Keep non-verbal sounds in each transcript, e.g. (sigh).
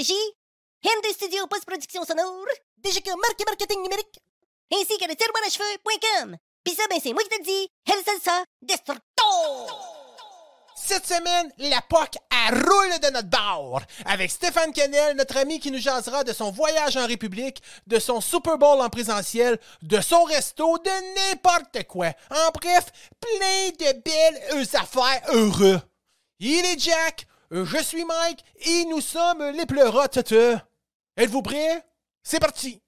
régie, MD Studio Post-Production Sonore, DGK Marque Marketing Numérique, ainsi que le tiroir à cheveux.com. Pis ça, ben c'est moi qui te dis, El Salsa Destructo! Cette semaine, la POC à roule de notre bord avec Stéphane Kennel, notre ami qui nous jasera de son voyage en République, de son Super Bowl en présentiel, de son resto, de n'importe quoi. En bref, plein de belles affaires heureux. Il est Jack, je suis Mike et nous sommes les pleurotes. Êtes-vous prêts? C'est parti!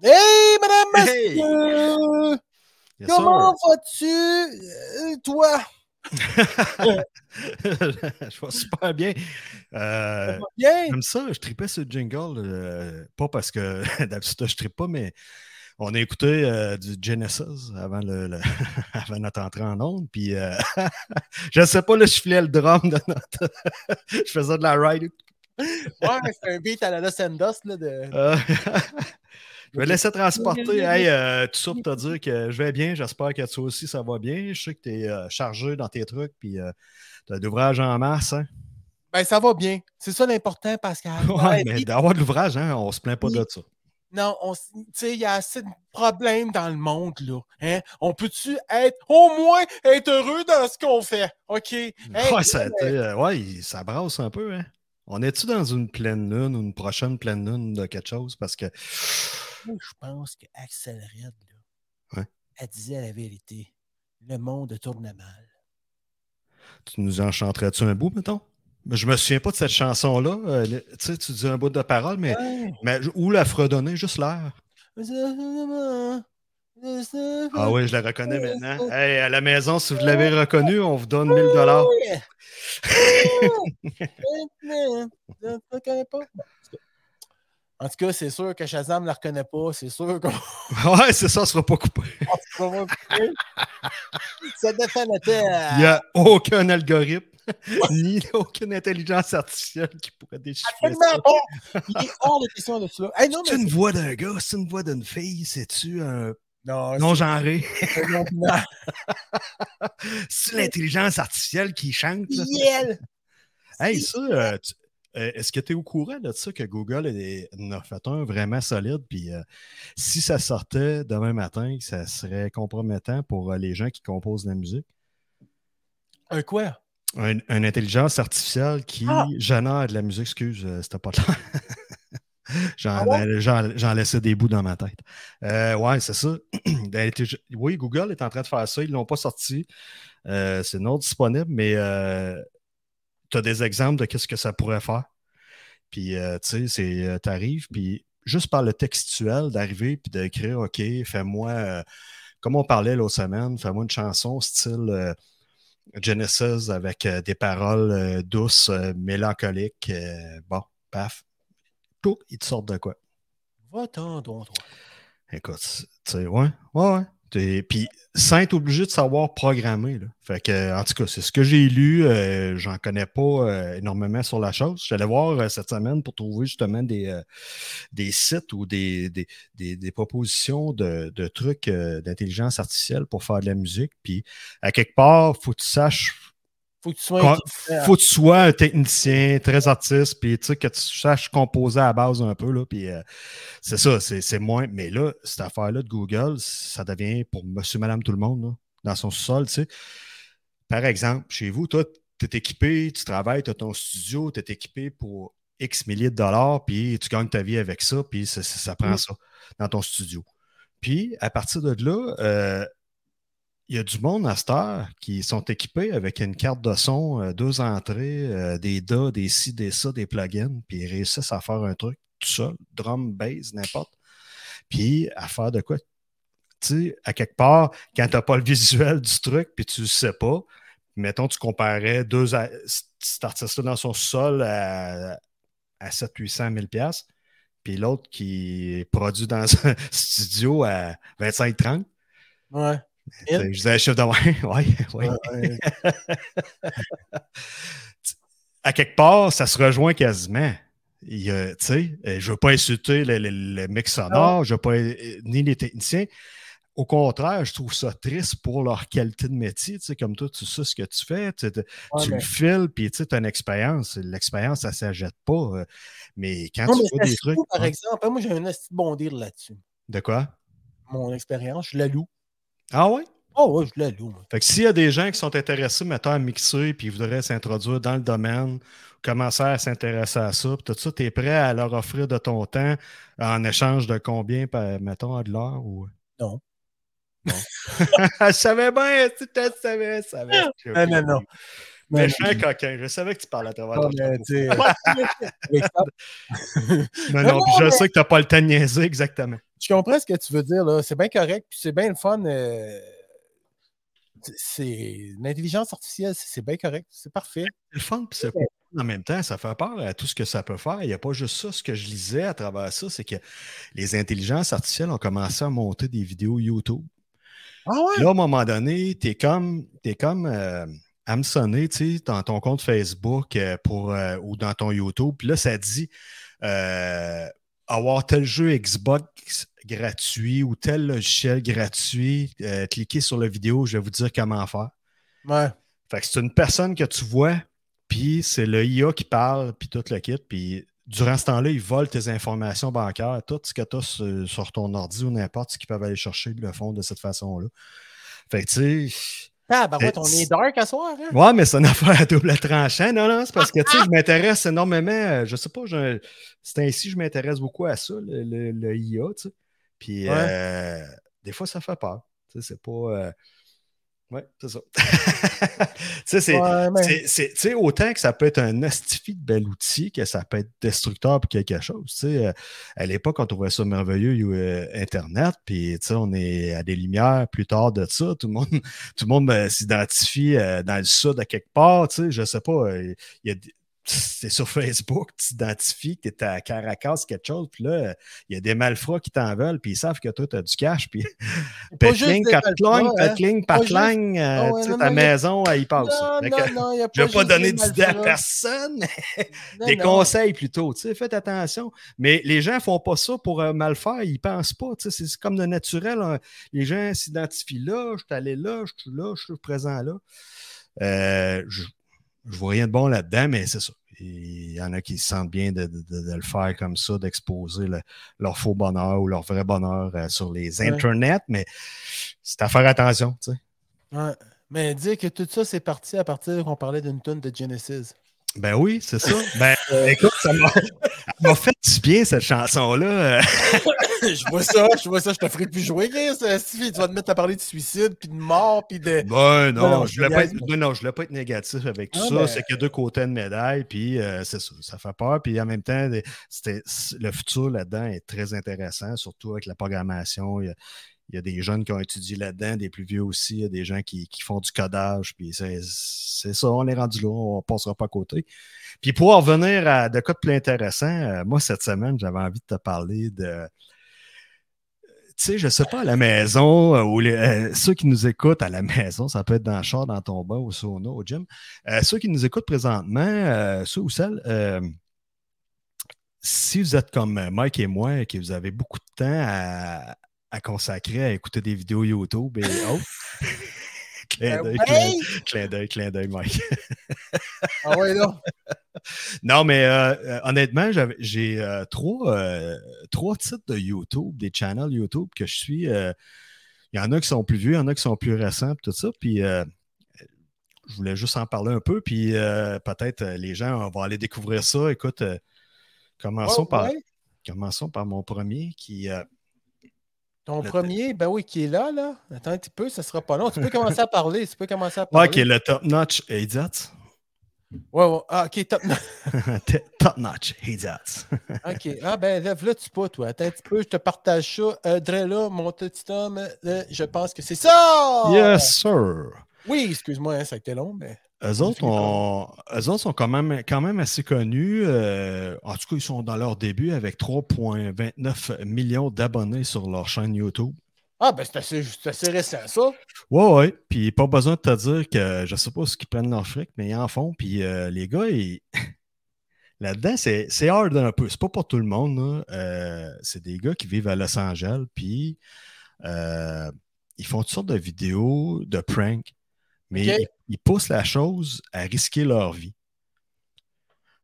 Hey, madame, Hey! Yes, Comment vas-tu, euh, toi? (laughs) je vais super bien. Euh, bien? J'aime ça, je tripais ce jingle. euh, pas parce que (laughs) d'habitude je trippe pas, mais on a écouté euh, du Genesis avant, le, le- (laughs) avant notre entrée en onde. Puis je sais pas, là, je filais le drum de notre. je faisais de la ride. Ouais, c'est un beat à la Los là, de... Euh, je vais laisser transporter. Hey, euh, tout ça pour te dire que je vais bien. J'espère que toi aussi, ça va bien. Je sais que tu es chargé dans tes trucs. Puis tu as d'ouvrage en masse. Hein? Ben, ça va bien. C'est ça l'important, Pascal. Ouais, Ouais, mais puis- d'avoir de l'ouvrage, hein, on se plaint pas de ça. Non, on s- tu sais, il y a assez de problèmes dans le monde, là. Hein? On peut-tu être, au moins, être heureux dans ce qu'on fait? OK? Hey, ouais, ça, euh, ouais, ça brasse un peu. Hein? On est-tu dans une pleine lune ou une prochaine pleine lune de quelque chose? Parce que. Je pense que Axel Red, là, Ouais. elle disait la vérité. Le monde tourne mal. Tu nous en chanterais-tu un bout, mettons? Je me souviens pas de cette chanson-là. euh, tu dis un bout de parole, mais, Ouais. mais où la fredonner? Juste l'air? Ah oui, je la reconnais maintenant. Hey, à la maison, si vous l'avez reconnue, on vous donne 1000 dollars. (laughs) Je ne reconnais pas. En tout cas, c'est sûr que Shazam ne la reconnaît pas. C'est sûr qu'on (laughs) Ouais, c'est ça, ça sera pas coupé. (laughs) on va couper. Ça défend la terre. Il n'y a aucun algorithme, (laughs) ni aucune intelligence artificielle qui pourrait déchiffrer ça. Absolument pas. Il est hors de question de cela. Hey, C'est une voix d'un gars, c'est une voix d'une fille, c'est-tu un non, non-genré? c'est l'intelligence artificielle qui chante. là? Hey, ça, euh, tu- euh, est-ce que tu es au courant de ça que Google est- en a fait un vraiment solide? Puis euh, si ça sortait demain matin, ça serait compromettant pour euh, les gens qui composent de la musique? Un quoi? Un- une intelligence artificielle qui Ah! génère de la musique. Excuse, euh, c'était pas clair. (laughs) J'en Ah ouais? euh, j'en- laissais des bouts dans ma tête. Euh, ouais, c'est ça. (clears throat) L'intellig- oui, Google est en train de faire ça. Ils ne l'ont pas sorti. Euh, c'est non disponible, mais tu as des exemples de qu'est-ce que ça pourrait faire? Puis, euh, tu sais, c'est, euh, t'arrives, puis juste par le textuel, d'arriver, puis d'écrire, OK, fais-moi, euh, comme on parlait l'autre semaine, fais-moi une chanson style euh, Genesis avec des paroles douces, mélancoliques. bon, paf. Tout, ils te sortent de quoi. Va-t'en, toi. Écoute, tu sais, ouais, ouais, ouais. Puis, sans être obligé de savoir programmer. Là. Fait que, en tout cas, c'est ce que j'ai lu. euh, J'en connais pas euh, énormément sur la chose. J'allais voir euh, cette semaine pour trouver justement des, euh, des sites ou des, des, des- des propositions de, de trucs euh, d'intelligence artificielle pour faire de la musique. Puis, à quelque part, faut que tu saches Faut que tu sois intelligent. faut que tu sois un technicien très artiste, puis tu sais, que tu saches composer à la base un peu, là, puis euh, c'est ça, c'est moins. Mais là, cette affaire-là de Google, ça devient pour monsieur, madame, tout le monde, là, dans son sol, tu sais. Par exemple, chez vous, toi, tu es équipé, tu travailles, tu as ton studio, tu es équipé pour X milliers de dollars, puis tu gagnes ta vie avec ça, puis ça, ça- ça prend Mm. ça dans ton studio. Puis, à partir de là, euh, il y a du monde à cette heure qui sont équipés avec une carte de son, euh, deux entrées, euh, des DA, des ci, des ça, des plugins, puis ils réussissent à faire un truc tout seul, drum, bass, n'importe. Puis à faire de quoi? Tu sais, à quelque part, quand tu n'as pas le visuel du truc, puis tu ne sais pas, mettons, tu comparais deux, a- cet artiste-là dans son sol à, à 700-800 000 piastres, puis l'autre qui est produit dans un (laughs) studio à 25-30. Ouais. Je disais chiffre de (laughs) ouais, ouais, ouais. (laughs) à quelque part, ça se rejoint quasiment. Tu sais, je ne veux pas insulter le, le, le mix sonore, je veux pas, ni les techniciens. Au contraire, je trouve ça triste pour leur qualité de métier. Comme toi, tu sais ce que tu fais, tu, tu Ouais, le files, puis tu as une expérience. L'expérience, ça ne s'achète pas. euh, Mais quand Non, tu mais vois des trucs. par ouais. exemple. Moi, j'ai un bon dire là-dessus. De quoi? Mon expérience, je la loue. Ah ouais? Oh, ouais, je la loue. Fait que s'il y a des gens qui sont intéressés, mettons, à mixer, puis ils voudraient s'introduire dans le domaine, commencer à s'intéresser à ça, puis tout ça, tu es prêt à leur offrir de ton temps en échange de combien, mettons, à de l'heure? Ou... Non. Non. (laughs) je savais bien, tu te savais, je savais. Non, non, non. Mais Non, je suis un coquin, je savais que tu parlais à travers non, ton (laughs) (laughs) Non, non, non, je mais- sais que tu n'as pas le temps de niaiser, exactement. Je comprends ce que tu veux dire, là. C'est bien correct, puis c'est bien le fun. euh, C'est l'intelligence artificielle, c'est bien correct, c'est parfait. C'est le fun, puis c'est fun en même temps, ça fait peur à tout ce que ça peut faire. Il n'y a pas juste ça. Ce que je lisais à travers ça, c'est que les intelligences artificielles ont commencé à monter des vidéos YouTube. Ah ouais? Là, à un moment donné, tu es comme, t'es comme euh, hameçonné, tu sais, dans ton compte Facebook euh, pour, euh, ou dans ton YouTube. Puis là, ça dit euh, avoir tel jeu Xbox gratuit ou tel logiciel gratuit. euh, cliquez sur la vidéo, je vais vous dire comment faire. Ouais. Fait que c'est une personne que tu vois, puis c'est le IA qui parle, puis tout le kit, puis durant ce temps-là, ils volent tes informations bancaires, tout ce que tu as sur, sur ton ordi ou n'importe ce qu'ils peuvent aller chercher, ils le font de cette façon-là. Fait que tu sais. Ah, ben ouais, on est dark à soir, hein? Ouais, mais c'est une affaire à double tranchant. Non, non, c'est parce que tu sais, je m'intéresse énormément. euh, Je sais pas, je- c'est ainsi, je m'intéresse beaucoup à ça, le, le- le IA, tu sais. Puis Ouais. euh, des fois, ça fait peur. Tu sais, c'est pas. euh, Ouais, c'est ça. (laughs) tu sais, c'est. Ouais, mais- C'est- c'est- tu sais, autant que ça peut être un astifi de bel outil, que ça peut être destructeur pour quelque chose. Tu sais, euh, à l'époque, on trouvait ça merveilleux, euh, Internet, puis tu sais, on est à des lumières plus tard de ça. Tout le monde, (laughs) tout le monde euh, s'identifie euh, dans le sud à quelque part. Tu sais, je sais pas, euh, y a c'est sur Facebook, tu t'identifies que tu es à Caracas, quelque chose, puis là, il y a des malfrats qui t'en veulent, puis ils savent que toi, tu as du cash, puis patling, patling, patling, non, ta maison, elle y passe. Non, Fait non, que- non, il y a je ne vais pas donner des d'idées à personne, (laughs) des conseils plutôt. Tu sais, faites attention. Mais les gens ne font pas ça pour euh, mal faire. Ils ne pensent pas. Tu sais, c'est comme de naturel. hein. Les gens s'identifient là. Je suis allé là, je suis là, je suis présent là. Euh, je ne vois rien de bon là-dedans, mais c'est ça. Il y en a qui se sentent bien de, de- de- de le faire comme ça, d'exposer le- leur faux bonheur ou leur vrai bonheur euh, sur les Ouais. internets, mais c'est à faire attention. Tu sais. Ouais. Mais dire que tout ça, c'est parti à partir qu'on parlait d'une tonne de Genesis. Ben oui, c'est ça. Ben écoute, ça m'a fait du bien cette chanson-là. (laughs) je vois ça, je vois ça, je te ferai plus jouer, Chris. Euh, Stevie, tu vas te mettre à parler de suicide, puis de mort, puis de. Ben non, Non, je voulais pas être, non, non, je voulais pas être négatif avec tout Ah, ça. ben- C'est qu'il y a deux côtés de médaille, puis euh, c'est ça, ça fait peur. Puis en même temps, le futur là-dedans est très intéressant, surtout avec la programmation. Il y a, il y a des jeunes qui ont étudié là-dedans, des plus vieux aussi, il y a des gens qui, qui font du codage, puis c'est ça, on est rendu là, on passera pas à côté. Puis pour en revenir à de cas de plus intéressant, euh, moi, cette semaine, j'avais envie de te parler de tu sais, je sais pas, à la maison, euh, ou euh, ceux qui nous écoutent à la (laughs) maison, ça peut être dans le char, dans ton bain, au sauna, au gym. Euh, ceux qui nous écoutent présentement, euh, ceux ou celles, euh, si vous êtes comme Mike et moi, et que vous avez beaucoup de temps à, à consacrer à écouter des vidéos YouTube et (laughs) autres, (laughs) clin d'œil, clin- Hey! clin d'œil, clin d'œil, Mike. (laughs) Ah ouais, là. Non, mais euh, euh, honnêtement, j'ai euh, trois, euh, trois titres de YouTube, des channels YouTube que je suis. Il y en a qui sont plus vieux, il y en a qui sont plus récents, tout ça. Puis je voulais juste en parler un peu, puis peut-être les gens vont aller découvrir ça. Écoute, commençons, Ouais, par, ouais. commençons par mon premier qui. Ton Le- premier, ben oui, qui est là, là. Attends un petit peu, ça sera pas long. Tu peux commencer à (laughs) parler. Tu peux commencer à parler. ouais, qui est le Top Notch Idiot. Ouais, ouais. Ah, ok, top. (laughs) top Notch Idiot. (laughs) ok. Ah, ben, lève-le, tu pas, toi. Attends un petit peu, je te partage ça. Euh, Dre, là, mon petit homme, euh, je pense que c'est ça! Yes, sir. Oui, excuse-moi, hein, ça a été long, mais. Eux autres, ont- eux autres sont quand même, quand même assez connus. euh, en tout cas, ils sont dans leur début avec 3,29 millions d'abonnés sur leur chaîne YouTube. Ah, ben c'est assez, récent, ça. Ouais, ouais. Puis pas besoin de te dire que je sais pas ce qu'ils prennent leur fric, mais ils en font. Puis euh, les gars, ils- (laughs) là-dedans, c'est hard un peu. C'est pas pour tout le monde. Euh, c'est des gars qui vivent à Los Angeles. Puis ils font toutes sortes de vidéos, de pranks. Mais ils, ils poussent la chose à risquer leur vie.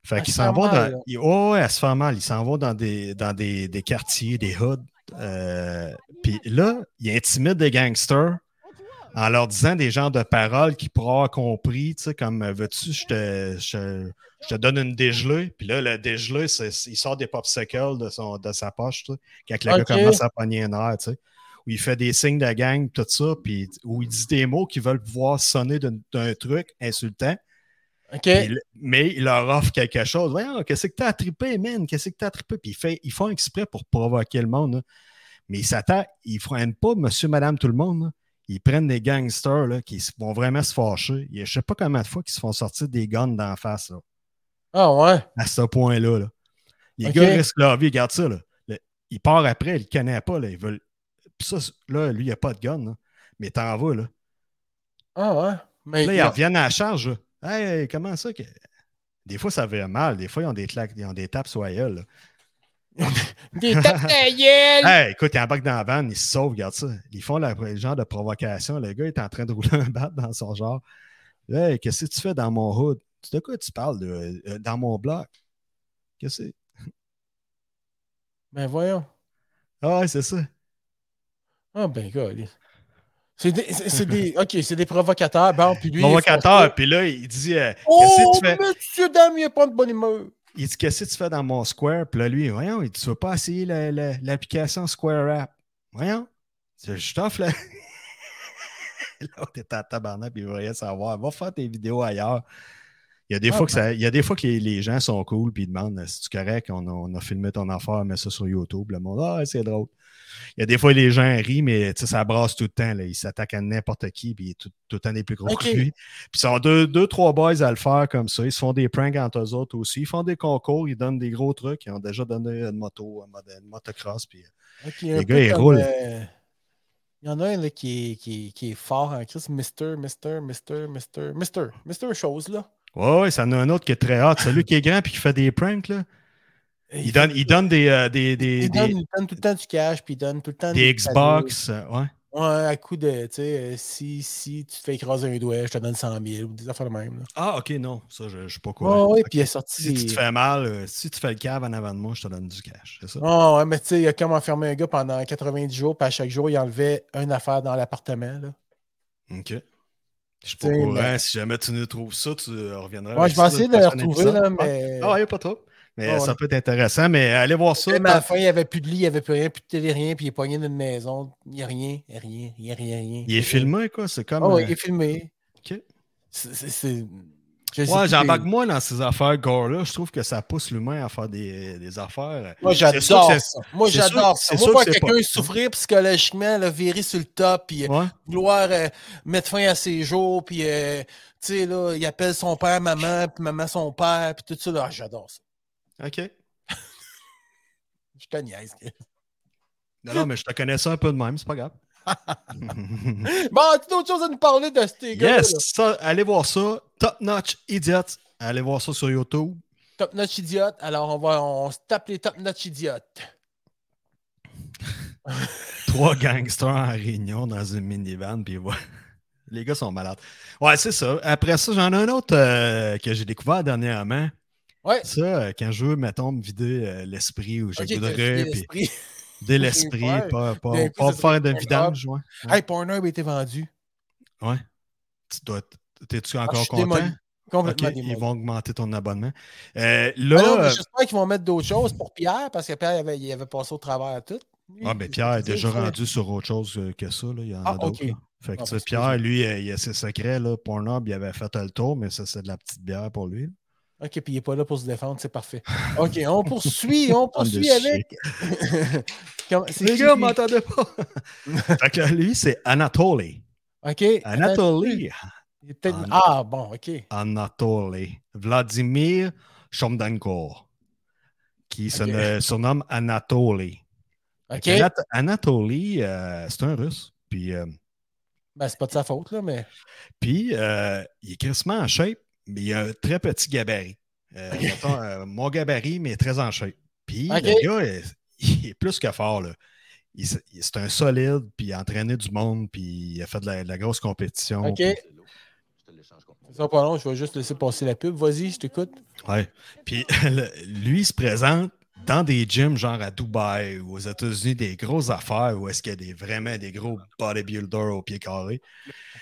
Fait qu'ils se s'en vont dans. ils- ouais, à se faire mal. Ils s'en vont dans des, dans des, des quartiers, des hoods. Euh, Puis là, ils intimident des gangsters en leur disant des genres de paroles qu'ils pourraient avoir compris, tu sais, comme euh, veux-tu, je te, je, je te donne une dégelée? Puis là, le dégelé, c'est- il sort des popsicles de, son, de sa poche, tu sais, quand le Ok. gars commence à pogner un air, tu sais. Où il fait des signes de gang, tout ça, puis où il dit des mots qui veulent pouvoir sonner d'un truc insultant. OK. Puis le- mais il leur offre quelque chose. Voyons, qu'est-ce que t'as trippé, man? Qu'est-ce que t'as trippé? Puis il fait, ils font exprès pour provoquer le monde. là. Mais ils s'attendent, ils ne freinent pas monsieur, madame, tout le monde. là. Ils prennent des gangsters là, qui vont vraiment se fâcher. Il Je ne sais pas combien de fois qu'ils se font sortir des guns d'en face là, Ah, ouais. à ce point-là. là. Les gars risquent leur vie. Regarde ça. Là. Le- il part après, il ne connaît pas. Là. Ils veulent... Puis ça, là, lui, il n'a pas de gun. là. Mais t'en vas. Là. Ah, ouais. Mais Là, ils reviennent à la charge. là. Hey, comment ça que. Des fois, ça fait mal. Des fois, ils ont des, claques, ils ont des tapes sur la gueule, des tapes à gueule. (laughs) Hey, écoute, il embarque dans la vanne, il se sauve, regarde ça. Ils font la- le genre de provocation. Le gars est en train de rouler un bat dans son genre. Hey, qu'est-ce que tu fais dans mon hood? De quoi tu parles? Euh, dans mon bloc? Qu'est-ce que c'est? Ben, voyons. Ah ouais, c'est ça. Ah, ben, gars. C'est des, c'est des, OK, c'est des provocateurs. Bon, puis lui. il est Provocateur. Puis là, il dit euh, Oh, que tu fais? monsieur, dame, il pas de bonne humeur. Il dit Qu'est-ce que tu fais dans mon Square? Puis là, lui, voyons, il dit, tu veux pas essayer la- la- l'application Square App? Voyons. Je t'offre la. là, t'es en tabarnak, puis il rien savoir. Va faire tes vidéos ailleurs. Il y a des, Ah, fois, que ça- il y a des fois que les, les gens sont cool, puis ils demandent si tu es correct, on a, on a filmé ton affaire, mets ça sur YouTube. Le monde, ah, c'est drôle. Il y a des fois, les gens rient, mais ça brasse tout le temps. Là. Ils s'attaquent à n'importe qui, puis tout, tout le temps des plus gros Ok. que lui. Puis ils sont deux, deux, trois boys à le faire comme ça. Ils se font des pranks entre eux autres aussi. Ils font des concours, ils donnent des gros trucs. Ils ont déjà donné une moto, une motocross. Puis... Les gars, ils roulent. euh, Il y en a un là, qui, est, qui, est, qui est fort en Christ. Mister, Mister, Mister, Mister, Mister, Mister chose, là. Ouais, ouais, ça en a un autre qui est très hot. Celui qui est grand puis qui fait des pranks, là. Il donne, il donne des, euh, des, des, il des, donne, il donne tout le temps du cash, puis il donne tout le temps des. Xbox. euh, ouais. Ouais, à coup de, tu sais, euh, si, si tu te fais écraser un doigt, je te donne 100 000 ou des affaires de même. Là. Ah, ok, non. Ça, je ne suis pas Ouais, courant. ouais, puis il est sorti. Si tu te fais mal, euh, si tu fais le cave en avant de moi, je te donne du cash. C'est ça? Ouais, ouais, mais tu sais, il a comme enfermé un gars pendant 90 jours, puis à chaque jour, il enlevait une affaire dans l'appartement. là. OK. Je suis pas T'sais, courant. mais- Si jamais tu nous trouves ça, tu reviendras. Ouais, je vais essayer de le retrouver, là, mais. Ah, il n'y a pas trop. Mais ça peut être intéressant. Mais allez voir ça. Même à la fin, il n'y avait plus de lit, il n'y avait plus rien, plus de télé, rien, puis il est pogné dans une maison. Il n'y a rien, il n'y a rien, il n'y a rien, rien. Il est filmé, quoi. C'est comme. Ah oui, euh, il est filmé. OK. C'est- Ouais, j'embarque moins dans ces affaires gore-là. Je trouve que ça pousse l'humain à faire des, des affaires. Moi, j'adore ça. Moi, j'adore c'est ça. sûr Moi, voir quelqu'un pas- souffrir psychologiquement, là, virer sur le top, puis euh, Ouais. vouloir euh, mettre fin à ses jours, puis, euh, tu sais, là, il appelle son père maman, puis maman son père, puis tout ça. Là, Ah, j'adore ça. OK. (laughs) Je te niaise. Non, non, mais je te connais ça un peu de même, c'est pas grave. Bon, as-tu d'autres choses à nous parler de ces gars yes, ça, allez voir ça. Top Notch Idiot. Allez voir ça sur YouTube. Top Notch Idiote. Alors, on va on se tape les Top Notch Idiotes. (laughs) Trois gangsters en réunion dans une minivan, puis voilà. Les gars sont malades. Ouais, c'est ça. Après ça, j'en ai un autre euh, que j'ai découvert dernièrement. Ouais. Ça, euh, quand je veux, mettons, me vider euh, l'esprit ou j'ai Ok, le goût de t'as vidé rire, puis vider l'esprit, pas, pas, pas faire de vidange. Ouais. Hey, Pornhub a été vendu. ouais. Tu dois T'es-tu Ah, encore suis content? Complètement ils vont augmenter ton abonnement. Euh, Ah là, mais j'espère qu'ils vont mettre d'autres choses pour Pierre, parce que Pierre, il avait, il avait passé au travers à tout. Lui, ah, il- Pierre est déjà rendu sur autre chose euh, que ça. Là. Il y en a Ah, d'autres. Fait que, Ah, Pierre, lui, euh, il a ses secrets. Là. Pornhub, il avait fait le tour, mais ça, c'est de la petite bière pour lui. Ok, puis il n'est pas là pour se défendre, c'est parfait. Ok, on poursuit, on (laughs) poursuit avec. (laughs) Les gars, lui? m'entendez pas? (laughs) fait que lui, c'est Anatoly. Ok. Anatoly. An- Ah, bon, ok. Anatoly. Vladimir Chomdankor, qui se surnomme Anatoly. OK. Anat- Anatoly, euh, c'est un russe. Puis, euh, Ben, c'est pas de sa faute, là, mais. puis euh, il est crissement en shape, mais il a un très petit gabarit. Euh, mettons, euh, mon gabarit, mais très en shape. Puis le gars, est- (laughs) il est plus que fort. Là. Il s- il- C'est un solide, puis il a entraîné du monde, puis il a fait de la, de la grosse compétition. OK. puis- Ça sera pas long, je vais juste laisser passer la pub. Vas-y, je t'écoute. Ouais. Puis (laughs) le- lui, il se présente dans des gyms, genre à Dubaï ou aux États-Unis, des grosses affaires où est-ce qu'il y a des, vraiment des gros bodybuilders au pied carré.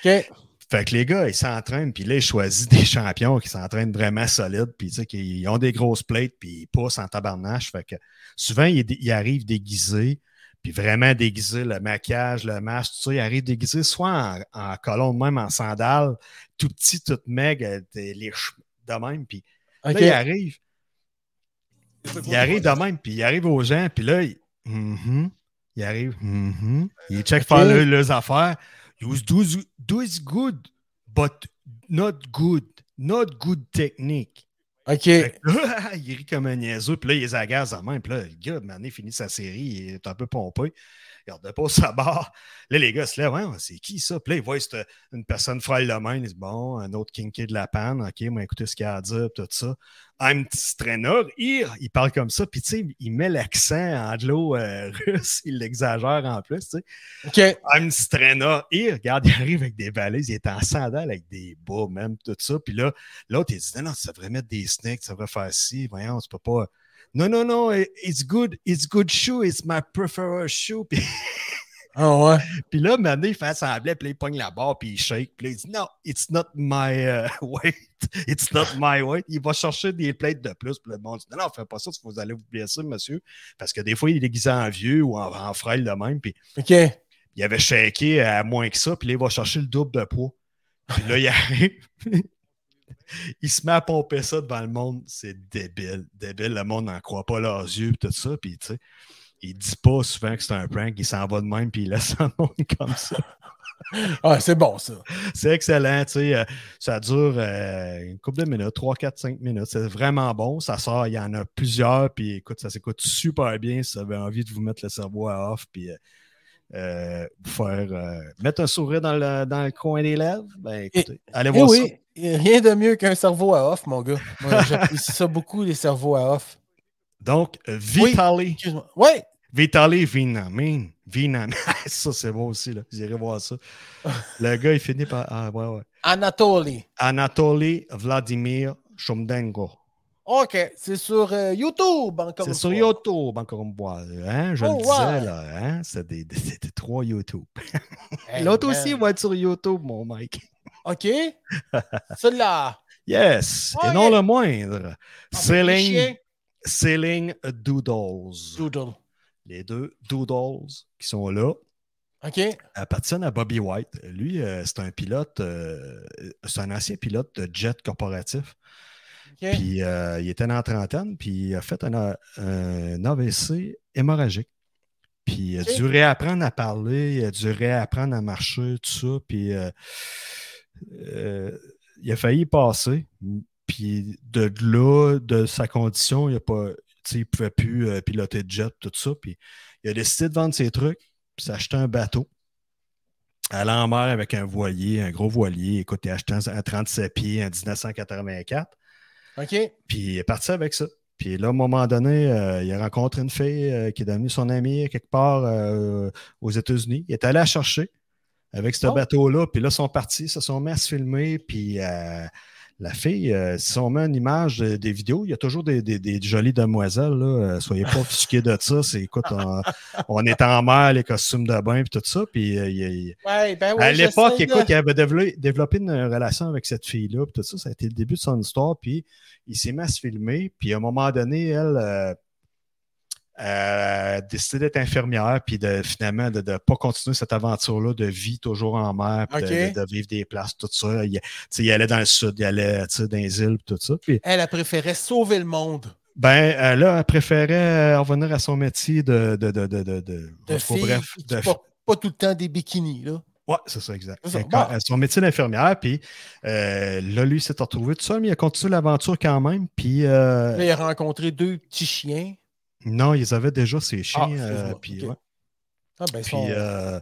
OK. Fait que les gars, ils s'entraînent, puis là, ils choisissent (laughs) des champions qui s'entraînent vraiment solides, puis tu sais, qui ont des grosses plates, puis ils poussent en tabarnache. Fait que souvent, ils, ils arrivent déguisés, puis vraiment déguisés, le maquillage, le masque, tout ça, ils arrivent déguisés soit en, en colonne, même en sandales, tout petit, tout maigre, des- les cheveux de même, puis. Là, il arrive. Il arrive de même, puis il arrive aux gens, puis là, il, Mhm. il arrive. mhm. Il check Ok. faire le- leurs affaires. You do, do is good, but not good. Not good technique. OK. Là, (laughs) il rit comme un niaiseux, puis là, il les agace en main. Puis là, le gars, il finit sa série, il est un peu pompé. Il redépose sa barre. Là, les gars se lèvent, c'est qui ça? Puis là, ils voient une personne frêle la main. Ils disent, bon, un autre kinky de la panne. OK, moi, écoutez ce qu'il a à dire, tout ça. I'm trainer. Il, il parle comme ça. Puis, tu sais, il met l'accent anglo-russe. (laughs) il l'exagère en plus, tu sais. OK. I'm trainer. Et regarde, (laughs) il arrive avec des valises. Il est en sandales avec des bas, même, tout ça. Puis là, l'autre, il dit, non, non, ça devrait mettre des snacks, ça devrait faire ci. Voyons, tu peux pas. Non, non, non, it's good, it's good shoe, it's my preferred shoe. (laughs) Puis, Ah ouais? puis là, maintenant, il fait semblant, puis là, il pogne la barre, puis il shake. Puis là, il dit, non, it's not my euh, (laughs) weight, it's not my weight. Il va chercher des plates de plus. Puis le monde dit, non, non, faites pas ça, vous allez vous blesser, monsieur. Parce que des fois, il est déguisé en vieux ou en, en frêle de même. Puis OK. il avait shaké à moins que ça, puis là, il va chercher le double de poids. Puis là, il arrive. (laughs) il se met à pomper ça devant le monde. C'est débile. Débile. Le monde n'en croit pas leurs yeux, puis tout ça. Puis, tu sais, il dit pas souvent que c'est un prank. Il s'en va de même, puis il laisse (laughs) un monde comme ça. (laughs) Ah, c'est bon, ça. C'est excellent. Tu sais, euh, ça dure euh, une couple de minutes, 3, 4, 5 minutes. C'est vraiment bon. Ça sort, il y en a plusieurs, puis écoute, ça s'écoute super bien si vous avez envie de vous mettre le cerveau à off, puis euh, euh, vous faire mettre un sourire dans le, dans le coin des lèvres. Ben écoutez, allez Eh voir ça. oui, rien de mieux qu'un cerveau à off, mon gars. Moi, (laughs) j'apprécie ça beaucoup, les cerveaux à off. Donc, Vitali. Excuse-moi. Ouais. Vitali Vinamin. Vinamin. (laughs) ça, c'est bon aussi, là. Vous irez voir ça. Le gars, il finit par. Ah, ouais, ouais. Anatoly. Anatoly Vladimir Shumdenko. OK. C'est sur euh, YouTube, encore C'est une sur fois. YouTube, encore une fois. Hein? Je Oh, le disais, ouais. là. Hein? C'est des, des- c'est des trois YouTube. Hey, (laughs) L'autre man. aussi va être sur YouTube, mon mec. OK. Celui-là. (laughs) Yes, et non le moindre. Ah, Selling, chien. Selling Doodles. Doodle. Les deux Doodles qui sont là OK. appartiennent à Bobby White. Lui, euh, c'est un pilote, euh, c'est un ancien pilote de jet corporatif. Puis euh, il était dans la trentaine, puis il a fait un, AVC hémorragique. Puis il a dû réapprendre à parler, il a dû réapprendre à marcher, tout ça. Puis il a failli y passer. Puis de là, de sa condition, il ne pouvait plus euh, piloter de jet, tout ça. Puis il a décidé de vendre ses trucs, puis s'acheter un bateau. Aller en mer avec un voilier, un gros voilier. Écoute, il a acheté un à 37 pieds en 1984. OK. Puis il est parti avec ça. Puis là, à un moment donné, euh, il a rencontré une fille euh, qui est devenue son amie quelque part aux États-Unis. Il est allé la chercher avec ce Oh. bateau-là. Puis là, ils sont partis, ils se sont mis à se filmer. Puis la fille, euh, si on met une image de- des vidéos, il y a toujours des, des- des jolies demoiselles. Là. Euh, soyez pas offusqués de ça. C'est, écoute, on, on est en mer, les costumes de bain, puis tout ça. Puis euh, il- il- Ouais, ben à l'époque, écoute, il avait développé, développé une relation avec cette fille-là, tout ça, ça a été le début de son histoire, puis il s'est mis à se filmer, puis à un moment donné, elle euh, a décidé d'être infirmière, puis de, finalement, de ne pas continuer cette aventure-là de vie toujours en mer, puis de- Ok. de, de vivre des places, tout ça. Il, allait dans le sud, il allait dans les îles, tout ça. Elle, elle préférait sauver le monde. ben, euh, là, elle préférait euh, revenir à son métier de... de, de, de, de, bref, pas tout le temps des bikinis, là. Ouais, c'est ça, exact. Ça. Bon. euh, Son métier d'infirmière, puis euh, là, lui, il s'est retrouvé tout seul, mais il a continué l'aventure quand même. Puis, euh, Là, il a rencontré deux petits chiens. Non, ils avaient déjà ces chiens. Ah, euh, puis, ouais. Ah, ben, Puis, son- euh,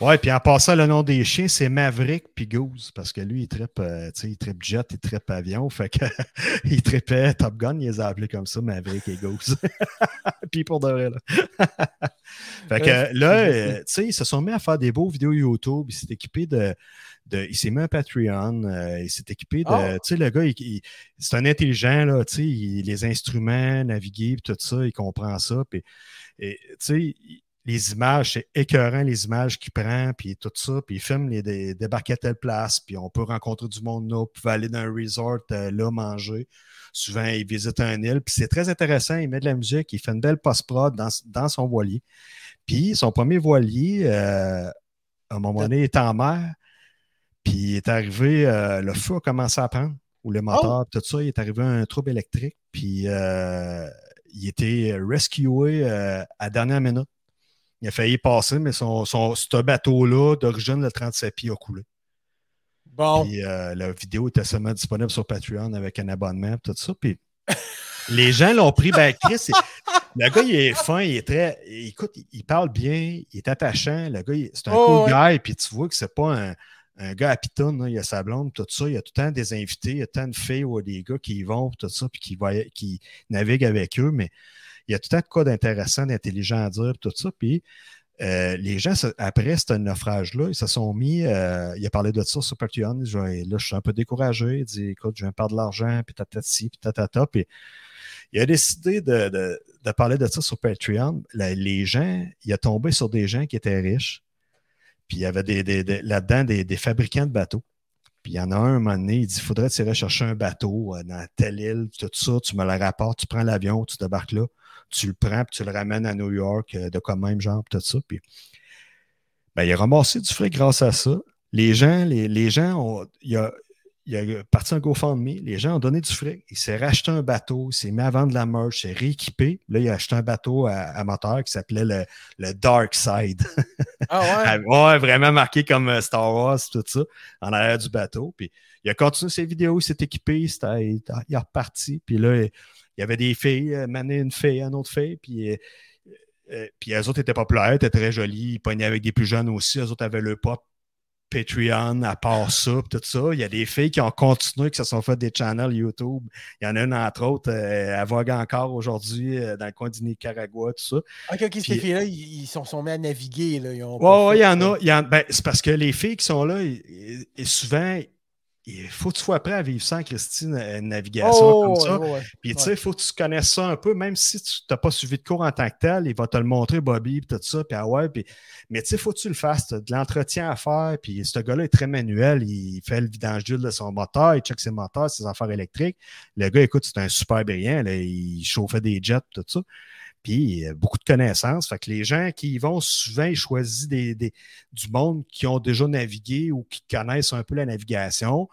ouais, puis en passant, le nom des chiens, c'est Maverick puis Goose, parce que lui, il trippe, euh, tu sais, il trippe jet, il trippe avion, (laughs) fait que (laughs) il trippait Top Gun, il les a appelés comme ça, Maverick et Goose. (laughs) puis pour de vrai, là. fait que Euh, là, euh, tu sais, ils se sont mis à faire des beaux vidéos YouTube, il s'est équipé de, de- il s'est mis un Patreon, euh, il s'est équipé de, Ah. tu sais, le gars, il- il- c'est un intelligent, là, tu sais, les instruments, naviguer, tout ça, il comprend ça, puis, et, tu sais, les images, c'est écœurant les images qu'il prend, puis tout ça, puis il filme les dé- débarquer à telle place, puis on peut rencontrer du monde là, on peut aller dans un resort euh, là, manger. Souvent, il visite un île, puis c'est très intéressant, il met de la musique, il fait une belle post-prod dans, dans son voilier. Puis son premier voilier, euh, à un moment donné, il est en mer, puis il est arrivé, euh, le feu a commencé à prendre, ou le moteur, tout ça, il est arrivé un trouble électrique, puis euh, il était rescué euh, à la dernière minute. Il a failli passer, mais son, son, ce bateau-là, d'origine, le 37 pieds, a coulé. Bon. Puis la vidéo était seulement disponible sur Patreon avec un abonnement, tout ça. Puis (laughs) les gens l'ont pris. Ben, Chris, il- le gars, il est fin, il est très. Écoute, il- il parle bien, il est attachant. Le gars, c'est un Oh, cool guy. Puis tu vois que c'est pas un, un gars à pitonne. là. Il a sa blonde, tout ça. Il y a tout le temps des invités, il y a tant de filles ou des gars qui y vont, tout ça, puis qui, qui naviguent avec eux. Mais il y a tout le temps de quoi d'intéressant, d'intelligent à dire, tout ça. Puis euh, les gens, après ce naufrage-là, ils se sont mis. euh, il a parlé de ça sur Patreon. Je- là, je suis un peu découragé. Il dit écoute, je viens perdre de l'argent, puis tatati, puis tatata. Puis il a décidé de, de- de parler de ça sur Patreon. Les gens, il a tombé sur des gens qui étaient riches. Puis il y avait des, des- des- là-dedans des, des fabricants de bateaux. Puis il y en a un, un moment donné, il dit il faudrait tirer chercher un bateau euh, dans telle île, tout ça, tu me le rapportes, tu prends l'avion, tu débarques là, tu le prends, puis tu le ramènes à New York, euh, de quoi même genre, tout ça. Puis ben, il a ramassé du fric grâce à ça. Les gens, les, les gens ont. Il a, il a parti un GoFundMe, les gens ont donné du fric. Il s'est racheté un bateau, il s'est mis à vendre de la merch, il s'est rééquipé. Là, il a acheté un bateau à, à moteur qui s'appelait le, le Dark Side. Ah ouais? (laughs) Ah, ouais, vraiment marqué comme euh, Star Wars, tout ça, en arrière du bateau. Puis il a continué ses vidéos, il s'est équipé, il, est reparti. Puis là, il y avait des filles, euh, mané une fille, une autre fille, puis, euh, euh, puis elles autres étaient populaires, étaient très jolies, ils pognaient avec des plus jeunes aussi, eux autres avaient le pop. Patreon, à part ça, tout ça. Il y a des filles qui ont continué, qui se sont fait des channels YouTube. Il y en a une, entre autres, euh, elle vogue encore aujourd'hui euh, dans le coin du Nicaragua, tout ça. Ok, ok, ces filles-là, ils, ils sont, sont mis à naviguer. Là. Ils ont Ouais, il y en a. il y en- ben, c'est parce que les filles qui sont là, ils- souvent, il faut que tu sois prêt à vivre sans Christine, une navigation Oh, comme ça. ouais, ouais. Puis, tu sais, il faut que tu connaisses ça un peu, même si tu n'as pas suivi de cours en tant que tel, il va te le montrer, Bobby, puis tout ça, puis ah ouais, puis... Mais tu sais, il faut que tu le fasses, tu as de l'entretien à faire, puis ce gars-là est très manuel, il fait le vidange d'huile de son moteur, il check ses moteurs, ses affaires électriques. Le gars, écoute, c'est un super brillant, là, il chauffait des jets, tout ça. Puis, euh, beaucoup de connaissances. Fait que les gens qui vont, souvent, ils choisissent des, du monde qui ont déjà navigué ou qui connaissent un peu la navigation.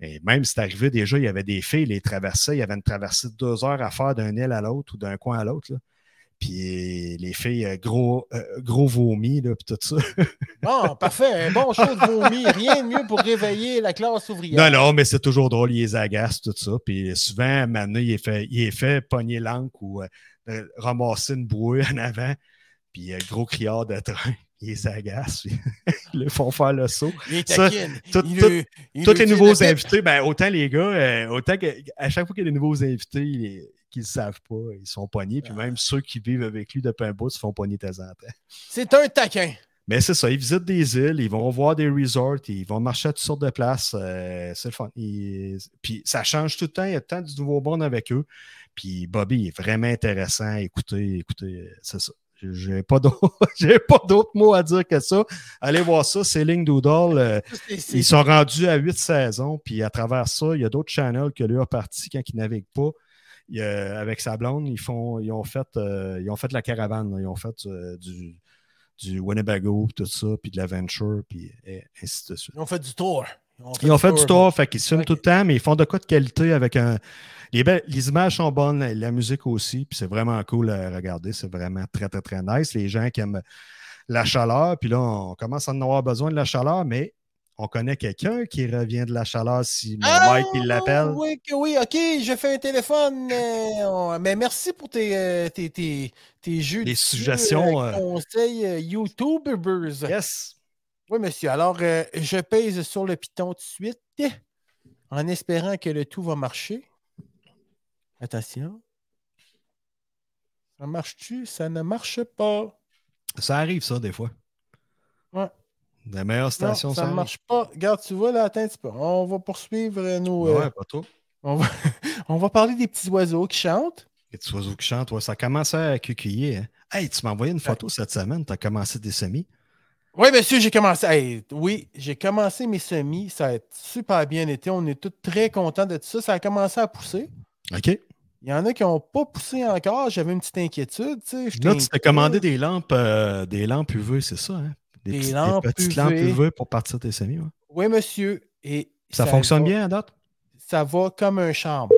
Et même si c'est arrivé déjà, il y avait des filles, les traversaient, il y avait une traversée de deux heures à faire d'un île à l'autre ou d'un coin à l'autre. Puis les filles, euh, gros, euh, gros vomi, là, puis tout ça. (laughs) Bon, parfait. Un bon show de vomi. Rien de mieux pour réveiller la classe ouvrière. Non, non, mais c'est toujours drôle, il les agace, tout ça. Puis souvent, maintenant, il est fait, il est fait pogner l'encre ou euh, ramasser une bouée en avant. Puis euh, gros criard de train, il les agace. puis (laughs) Ils le font faire le saut. Il est Ça, taquine. tout- Il tout- le- il Tous le les nouveaux invités, ben, autant les gars, euh, autant que à chaque fois qu'il y a des nouveaux invités ils- qu'ils ne savent pas, ils sont pognés. Puis même ceux qui vivent avec lui depuis un bout se font pogner de temps en temps. C'est un taquin. Mais c'est ça, ils visitent des îles, ils vont voir des resorts, ils vont marcher à toutes sortes de places. euh, c'est le fun. Ils- Puis ça change tout le temps, il y a temps du nouveau monde avec eux. Puis Bobby est vraiment intéressant. Écoutez, écoutez, c'est ça. J'ai- pas d'autres (laughs) j'ai pas d'autres mots à dire que ça. Allez voir ça, c'est Link Doodle. euh, ils sont rendus à huit saisons, puis à travers ça, il y a d'autres channels que lui a parti quand il navigue pas. Il, avec sa blonde, ils, font, ils, ont fait, euh, ils ont fait la caravane, là. ils ont fait euh, du, du Winnebago, tout ça, puis de l'aventure, puis et ainsi de suite. Ils ont fait du tour. Ils ont fait du tour, fait qu'ils se filment tout le temps, mais ils font de quoi de qualité avec un. Les, belles- les images sont bonnes, la, la musique aussi, puis c'est vraiment cool à regarder. C'est vraiment très, très, très nice. Les gens qui aiment la chaleur, puis là, on commence à en avoir besoin de la chaleur, mais on connaît quelqu'un qui revient de la chaleur si Ah, Mike il l'appelle. Oui, oui, ok, je fais un téléphone. Mais, on- mais merci pour tes, euh, tes, tes, tes jeux. Les suggestions, euh, euh. conseils euh, YouTubers. Yes. Oui, monsieur. Alors, euh, je pèse sur le piton tout de suite en espérant que le tout va marcher. Attention. Ça marche-tu? Ça ne marche pas. Ça arrive, ça, des fois. Ouais. La meilleure station, ça ça ne marche pas. Regarde, tu vois, là, attends un petit peu. On va poursuivre euh, nos. euh, Ouais, pas toi. on, va, (laughs) on va parler des petits oiseaux qui chantent. Les petits oiseaux qui chantent, ouais, ça commençait à cucuiller. Hein. Hey, tu m'as envoyé une photo cette semaine, tu as commencé des semis. Oui, monsieur, j'ai commencé. hey, oui, j'ai commencé mes semis. Ça a super bien été. On est tous très contents de tout ça. Ça a commencé à pousser. OK. Il y en a qui n'ont pas poussé encore. J'avais une petite inquiétude. Là, tu t'es commandé des lampes, euh, des lampes UV, c'est ça, hein? Des petites, lampes petites UV. lampes UV pour partir tes semis. ouais. Oui, monsieur. Et Ça, fonctionne va- bien à date? Ça va comme un charme.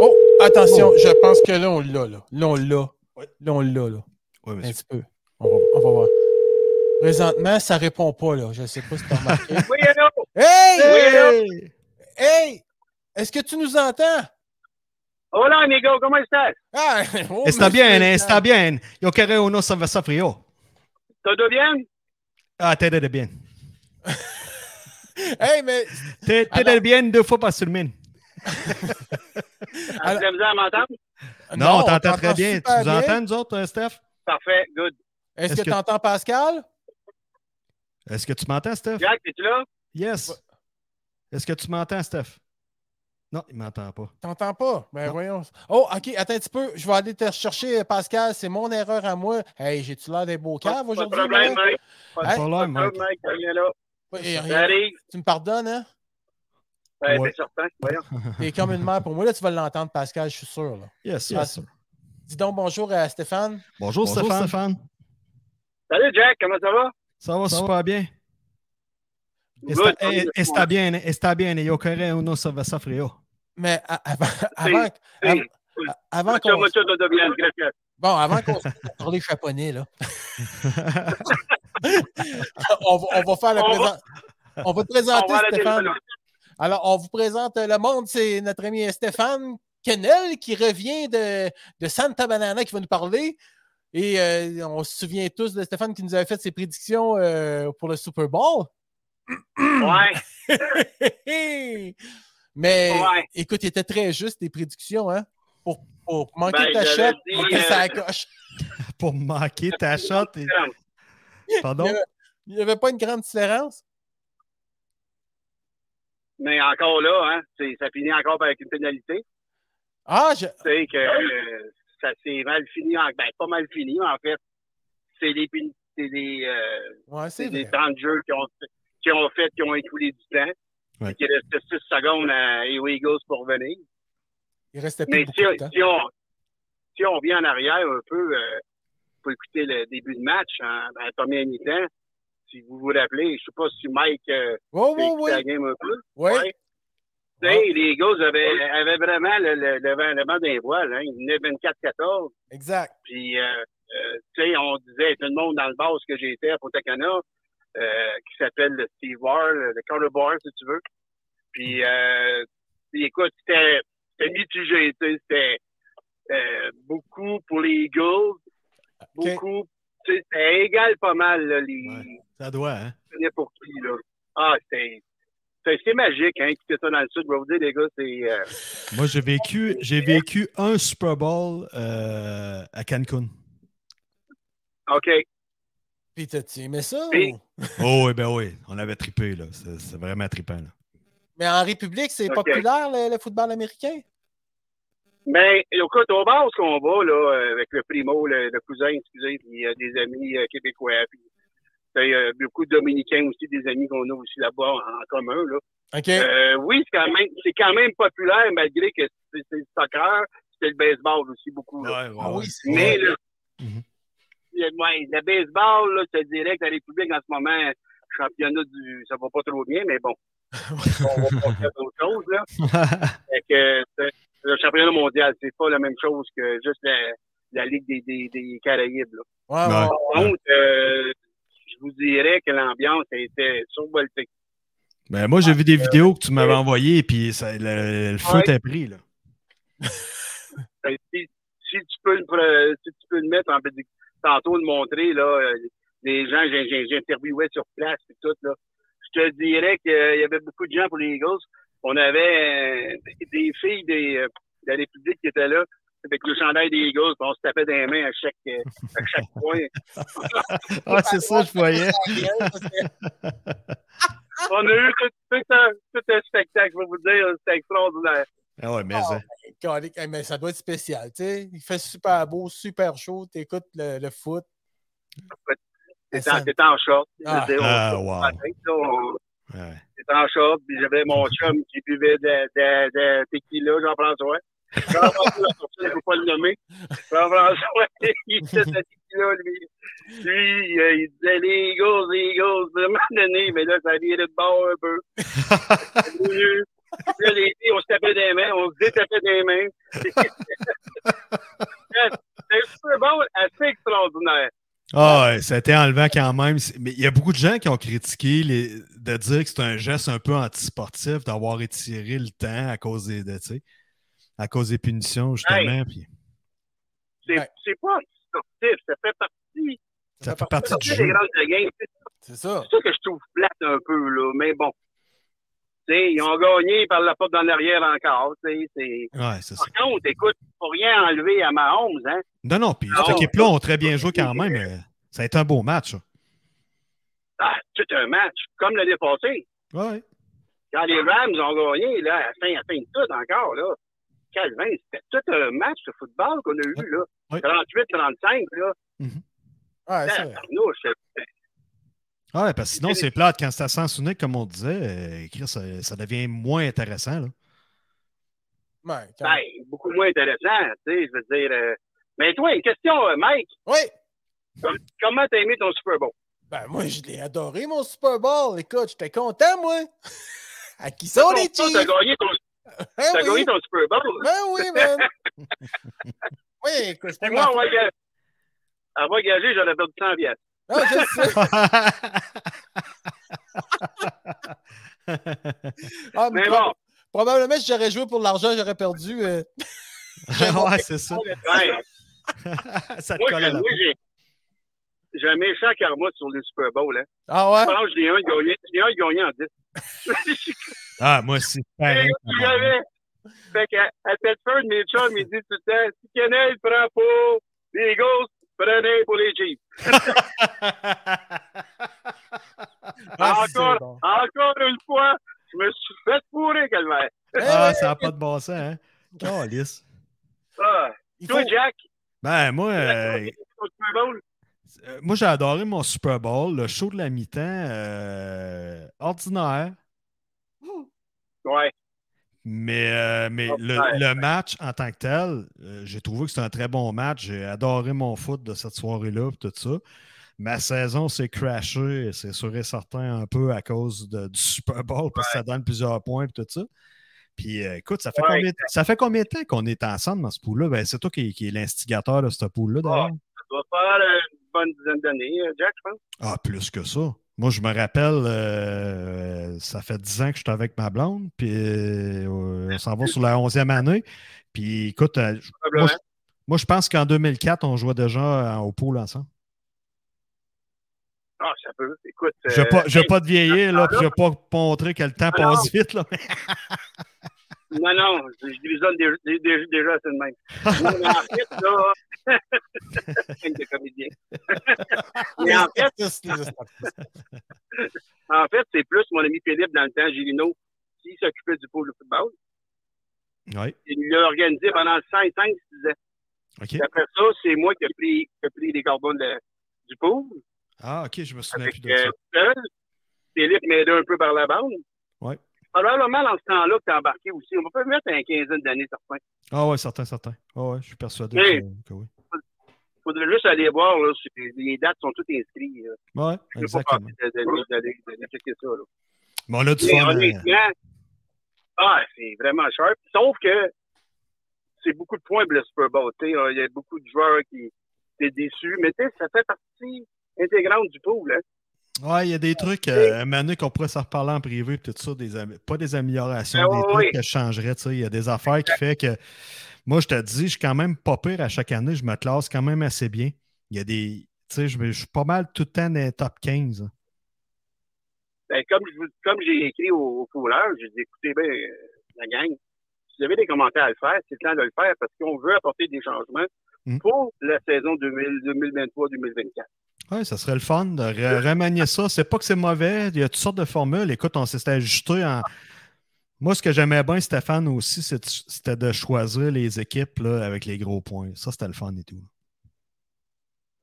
Oh, attention, je pense que là, on l'a. Là, là on l'a. Là, on l'a. Là. Oui, Un petit peu. On va, on va voir. Présentement, ça répond pas. Là. Je ne sais pas si tu as remarqué. (laughs) Oui, allô? hey! Hey! Hey! Est-ce que tu nous entends? Hola, amigo, ¿cómo estás? Ah, (laughs) oh, Está bien, está bien. Yo quiero uno cerveza frío. ¿Todo bien? Ah, de bien. (laughs) Hey, mais. Te Alors- de bien deux fois par semaine. La misère à m'entendre? Non, on on t'entend très bien. Tu nous entends, nous autres, euh, Steph? Parfait, good. Est-ce Est-ce que que- tu entends Pascal? Est-ce que tu m'entends, Steph? Jack, es-tu là? Yes. Est-ce que tu m'entends, Steph? Non, il ne m'entend pas. T'entends pas? Ben Non. voyons. Oh, OK, attends un petit peu. Je vais aller te chercher, Pascal. C'est mon erreur à moi. Hey, j'ai-tu l'air des beaux caves pas de aujourd'hui? problème? Mike? Pas de Hey, problème, Pas de Mike. problème, Mike. Rien. Tu me pardonnes, hein? Ben, Ouais. c'est certain. Voyons. (laughs) T'es comme une mère pour moi. Là, tu vas l'entendre, Pascal, je suis sûr. là. Yes, yes. sir. Dis donc bonjour à Stéphane. Bonjour, Stéphane. Salut, Jack, comment ça va? Ça va super bien. Good. Está, está bien, está bien. Yo quiero uno cerveza frío. Mais (laughs) avant, avant, avant Mucho, qu'on bon, avant qu'on se sur les chaponais, là. (laughs) on, va, on va faire On va- présent. On va te On présenter, va Stéphane. Alors, on vous présente le monde. C'est notre ami Stéphane Kennel qui revient de, de Santa Banana qui va nous parler. Et euh, on se souvient tous de Stéphane qui nous avait fait ses prédictions euh, pour le Super Bowl. Ouais. (laughs) Mais Ouais. écoute, il était très juste des prédictions, hein? Pour, pour manquer Ben, ta shot, dit, manquer euh, sa coche. (laughs) Pour manquer ta shot. et- Pardon? Il n'y avait pas une grande différence? Mais encore là, hein, c'est- ça finit encore avec une pénalité. Ah, je... Tu sais que euh, ça s'est mal fini. En, ben, pas mal fini, en fait. C'est des, des, euh, ouais, des vrai. temps de jeu qui ont, qui ont fait, qui ont écoulé du temps. Ouais. Qu'il restait 6 secondes à aux Eagles pour venir. Il restait plus Mais si, de temps. si on, si on vient en arrière un peu euh, pour écouter le début de match en, en première mi-temps, si vous vous rappelez, je ne sais pas si Mike euh, Oh, a oui, la game un peu. Oui. Ouais. Les Eagles avaient, avaient vraiment le, le, le vent, le vent d'un voile. Hein. Ils venaient 24-14. Exact. Puis, euh, euh, tu sais, on disait, tout le monde dans le bar où que j'étais à Potacana, euh, qui s'appelle le Steve Bar, le, le Carter Bar, si tu veux. Puis, euh, écoute, c'était mitigé, c'était euh, beaucoup pour les Eagles, beaucoup, c'était égal pas mal, là, les, Ouais. Ça doit, hein? pour qui, là. Ah, c'est- C'est magique, hein, écouter ça dans le sud. Je vais vous dire, les gars, c'est... euh, Moi, j'ai vécu, j'ai vécu un Super Bowl euh, à Cancun. OK. Puis t'as-tu aimé ça? Oui. ou- (laughs) Oh, oui, ben oui. On avait trippé, là. C'est c'est vraiment trippant, là. Mais en République, c'est populaire, le, le football américain? Mais écoute, au bas où on va, là, avec le primo, le, le cousin, excusez, puis il y a des amis euh, québécois, puis il y a beaucoup de Dominicains aussi, des amis qu'on a aussi là-bas en, en commun, là. OK. Euh, oui, c'est quand même c'est quand même populaire, malgré que c'est c'est le soccer, c'est le baseball aussi beaucoup. Là. Ah oui, c'est Mais le, ouais, le baseball, là, je te dirais que la République en ce moment, championnat du. ça va pas trop bien, mais bon. (laughs) on va pas faire d'autres choses, là. (laughs) Fait que, c'est- le championnat mondial, c'est pas la même chose que juste la, la Ligue des, des, des Caraïbes. Là. Ouais, Ouais. ouais. Par contre, euh, je vous dirais que l'ambiance a été survoltée. Ben, moi, j'ai vu des vidéos que tu m'avais envoyées, puis ça, le, le feu Ouais. t'a pris. Là. Ben, si, si tu peux si tu peux le mettre en tantôt le montrer, là, euh, les gens que j'interviewais sur place et tout, là, je te dirais qu'il y avait beaucoup de gens pour les Eagles. On avait euh, des filles des, euh, de la République qui étaient là, avec le chandail des Eagles, puis on se tapait des mains à chaque, euh, à chaque point. (laughs) Ah, c'est ça, je voyais. (laughs) On a eu tout, tout un, tout un spectacle, je vais vous dire, c'était extraordinaire. Ah ouais, mais Ah, ça. Calique, hey, mais ça doit être spécial, tu sais. Il fait super beau, super chaud, t'écoutes le, le foot. C'était en, c'était en short. je Ah. Ah, wow. J'étais en short, puis j'avais mon (laughs) chum qui buvait de, de, de tequila, Jean-François. Jean-François, il ne faut pas le nommer. Jean-François, (laughs) il faisait de la tequila, lui. Lui, euh, il disait les Eagles, les Eagles, à un moment donné, mais là, ça virait de bord un peu. (laughs) Puis Là, les filles, on se tapait des mains, on se détapait des mains. (laughs) C'est un Super Bowl assez extraordinaire. Ah, ouais, ça a été enlevant quand même. C'est- Mais il y a beaucoup de gens qui ont critiqué les... de dire que c'est un geste un peu antisportif d'avoir étiré le temps à cause des, de, à cause des punitions, justement. puis C'est Ouais. c'est pas sportif, ça fait partie, ça fait partie ça du jeu. C'est C'est ça. ça que je trouve plate un peu, là. Mais bon. Ils ont gagné par la porte dans l'arrière encore. tu sais, c'est- Ouais, c'est ça. Par contre, écoute, faut rien enlever à Mahomes, hein. Non, non, puis cette équipe-là ont très bien joué quand même. mais Ça a été un beau match. Ah, tout un match, comme l'année passée. Ouais. Quand les Rams ont gagné, là, à la fin, à la fin de tout encore, là. Calvin, c'était tout un match de football qu'on a eu, là. Ouais. 38-35, là. Tabarnouche, c'est- Ouais, parce que sinon, c'est plate. Quand c'est à sens unique, comme on disait, euh, ça, ça devient moins intéressant. Là. Ouais, quand- Ben, beaucoup moins intéressant, tu sais, je veux dire. euh, Mais toi, une question, euh, Mike. Oui. Com- Comment t'as aimé ton Super Bowl? Ben, moi, je l'ai adoré, mon Super Bowl. Écoute, j'étais content, moi. (laughs) À qui sont les Chiefs? T'as gagné, ton- (laughs) t'as oui. gagné ton Super Bowl. Ben oui, man. (laughs) oui, écoute, moi, on va ga- on va j'aurais perdu 100 piastres. Ah, je sais. (laughs) Ah, mais Mais bon, Probablement, si j'aurais joué pour l'argent, j'aurais perdu. euh, (laughs) ouais, (laughs) c'est ça. ouais, ça te moi, colle j'ai- à la moi, j'ai j'ai un méchant karma sur le Super Bowl. Hein. Ah ouais? Que j'ai un gagné, j'ai un gagné en 10. Ah, moi aussi. pareil. J'avais. Fait qu'à à Tedford, mes chums, ils disent tout le temps, si Kennel prend pour les Eagles, prenez pour les (laughs) Chiefs. Ah, c'est encore, bon. encore une fois, je me suis fait fourrer, Calvaire. ah, ça n'a pas de bon sens, hein? Calisse. Ah, toi, faut- Jack, Ben, moi, euh, euh, moi j'ai adoré mon Super Bowl. Le show de la mi-temps, euh, ordinaire. ouais. Mais, euh, mais Oh, le, ouais. le match en tant que tel, euh, j'ai trouvé que c'était un très bon match. J'ai adoré mon foot de cette soirée-là et tout ça. Ma saison s'est crashée, c'est sûr et certain, un peu à cause de- du Super Bowl, parce que ça donne plusieurs points et tout ça. Puis euh, écoute, ça fait, Ouais. combien, ça fait combien de temps qu'on est ensemble dans ce pool-là? Ben, c'est toi qui, qui est l'instigateur de ce pool-là, d'ailleurs. Ça doit faire une bonne dizaine d'années, Jack, je pense. Ah, plus que ça. Moi, je me rappelle, euh, ça fait 10 ans que je suis avec ma blonde, puis euh, on s'en va sur la 11e année. Puis écoute, euh, moi, je, moi, je pense qu'en 2004, on jouait déjà au pool ensemble. Ah, ça peut. Écoute. Je ne vais hey, pas te vieillir, là, puis je ne vais pas montrer que le temps Ah, non. passe vite. Là. Non, non, je je déjà, déjà, déjà assez de même. (laughs) Non, mais en fait, là. Film de comédien. mais en fait, en fait, c'est plus mon ami Philippe dans le temps, Gilino, qui s'occupait du pôle de football. Oui, Il l'a organisé pendant 5, 5, 6 ans. Après ça, c'est moi qui ai pris, pris les cordons de- du pôle. Ah, OK, je me souviens plus de ça. euh. Philippe m'aidait un peu par la bande. Ouais. Probablement dans ce temps-là que tu embarqué aussi. On va pas mettre une quinzaine d'années, certains. Ah, ouais, certain, certain. Ah, ouais, je suis persuadé Oui. que, que oui. Il faudrait juste aller voir, là, les dates sont toutes inscrites. là. Je pas exactement. passer d'aller checker ça. Là. Mais on a du Mais fun. euh, honnêtement, ah, c'est vraiment sharp. Sauf que c'est beaucoup de points le Super Bowl. tu. Il y a beaucoup de joueurs qui étaient déçus. Mais tu sais, ça fait partie intégrante du pool. Hein. Ouais, il y a des trucs, euh, Manu, qu'on pourrait s'en reparler en privé, tout ça, des pas des améliorations, Ben des oui, trucs oui. que je changerais. tu. Il y a des affaires qui fait que moi, je te dis, je suis quand même pas pire à chaque année. Je me classe quand même assez bien. Il y a des. Tu sais, je, suis pas mal tout le temps dans les top 15. hein. Ben, comme comme j'ai écrit au, au j'ai dit écoutez bien, euh, la gang, si vous avez des commentaires à le faire, c'est le temps de le faire parce qu'on veut apporter des changements Mm. pour la saison 2000 2023-2024. Oui, ça serait le fun de re- remanier ça. C'est pas que c'est mauvais. Il y a toutes sortes de formules. Écoute, on s'est ajusté en. Moi, ce que j'aimais bien, Stéphane, aussi, c'était de choisir les équipes là, avec les gros points. Ça, c'était le fun et tout.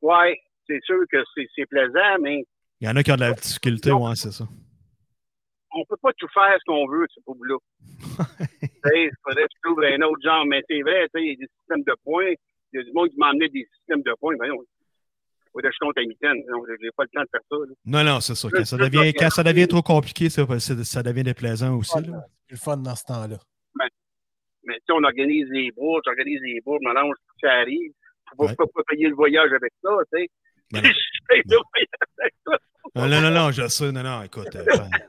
Ouais, c'est sûr que c'est plaisant, mais Il y en a qui ont de la difficulté, ouais, c'est ça. on peut pas tout faire ce qu'on veut, ce pauvre-là. (laughs) Tu il faudrait que je trouve un autre genre, mais c'est vrai, tu il y a des systèmes de points. Il y a du monde qui m'a amené des systèmes de points. Voyons, faudrait que je compte à mitaine. Non, j'ai pas le temps de faire ça. là. Non, non, c'est ça. Quand ça devient, quand ça devient trop compliqué, ça, devient déplaisant aussi. là. C'est le fun dans ce temps-là. Mais tu sais, on organise les bourses, j'organise les bourses, maintenant, ça arrive. Faut Ouais. pas, pas payer le voyage avec ça, tu sais. Mais non. (laughs) Je paye le voyage avec ça. Non, non, non, non, je sais. Non, non, écoute. euh,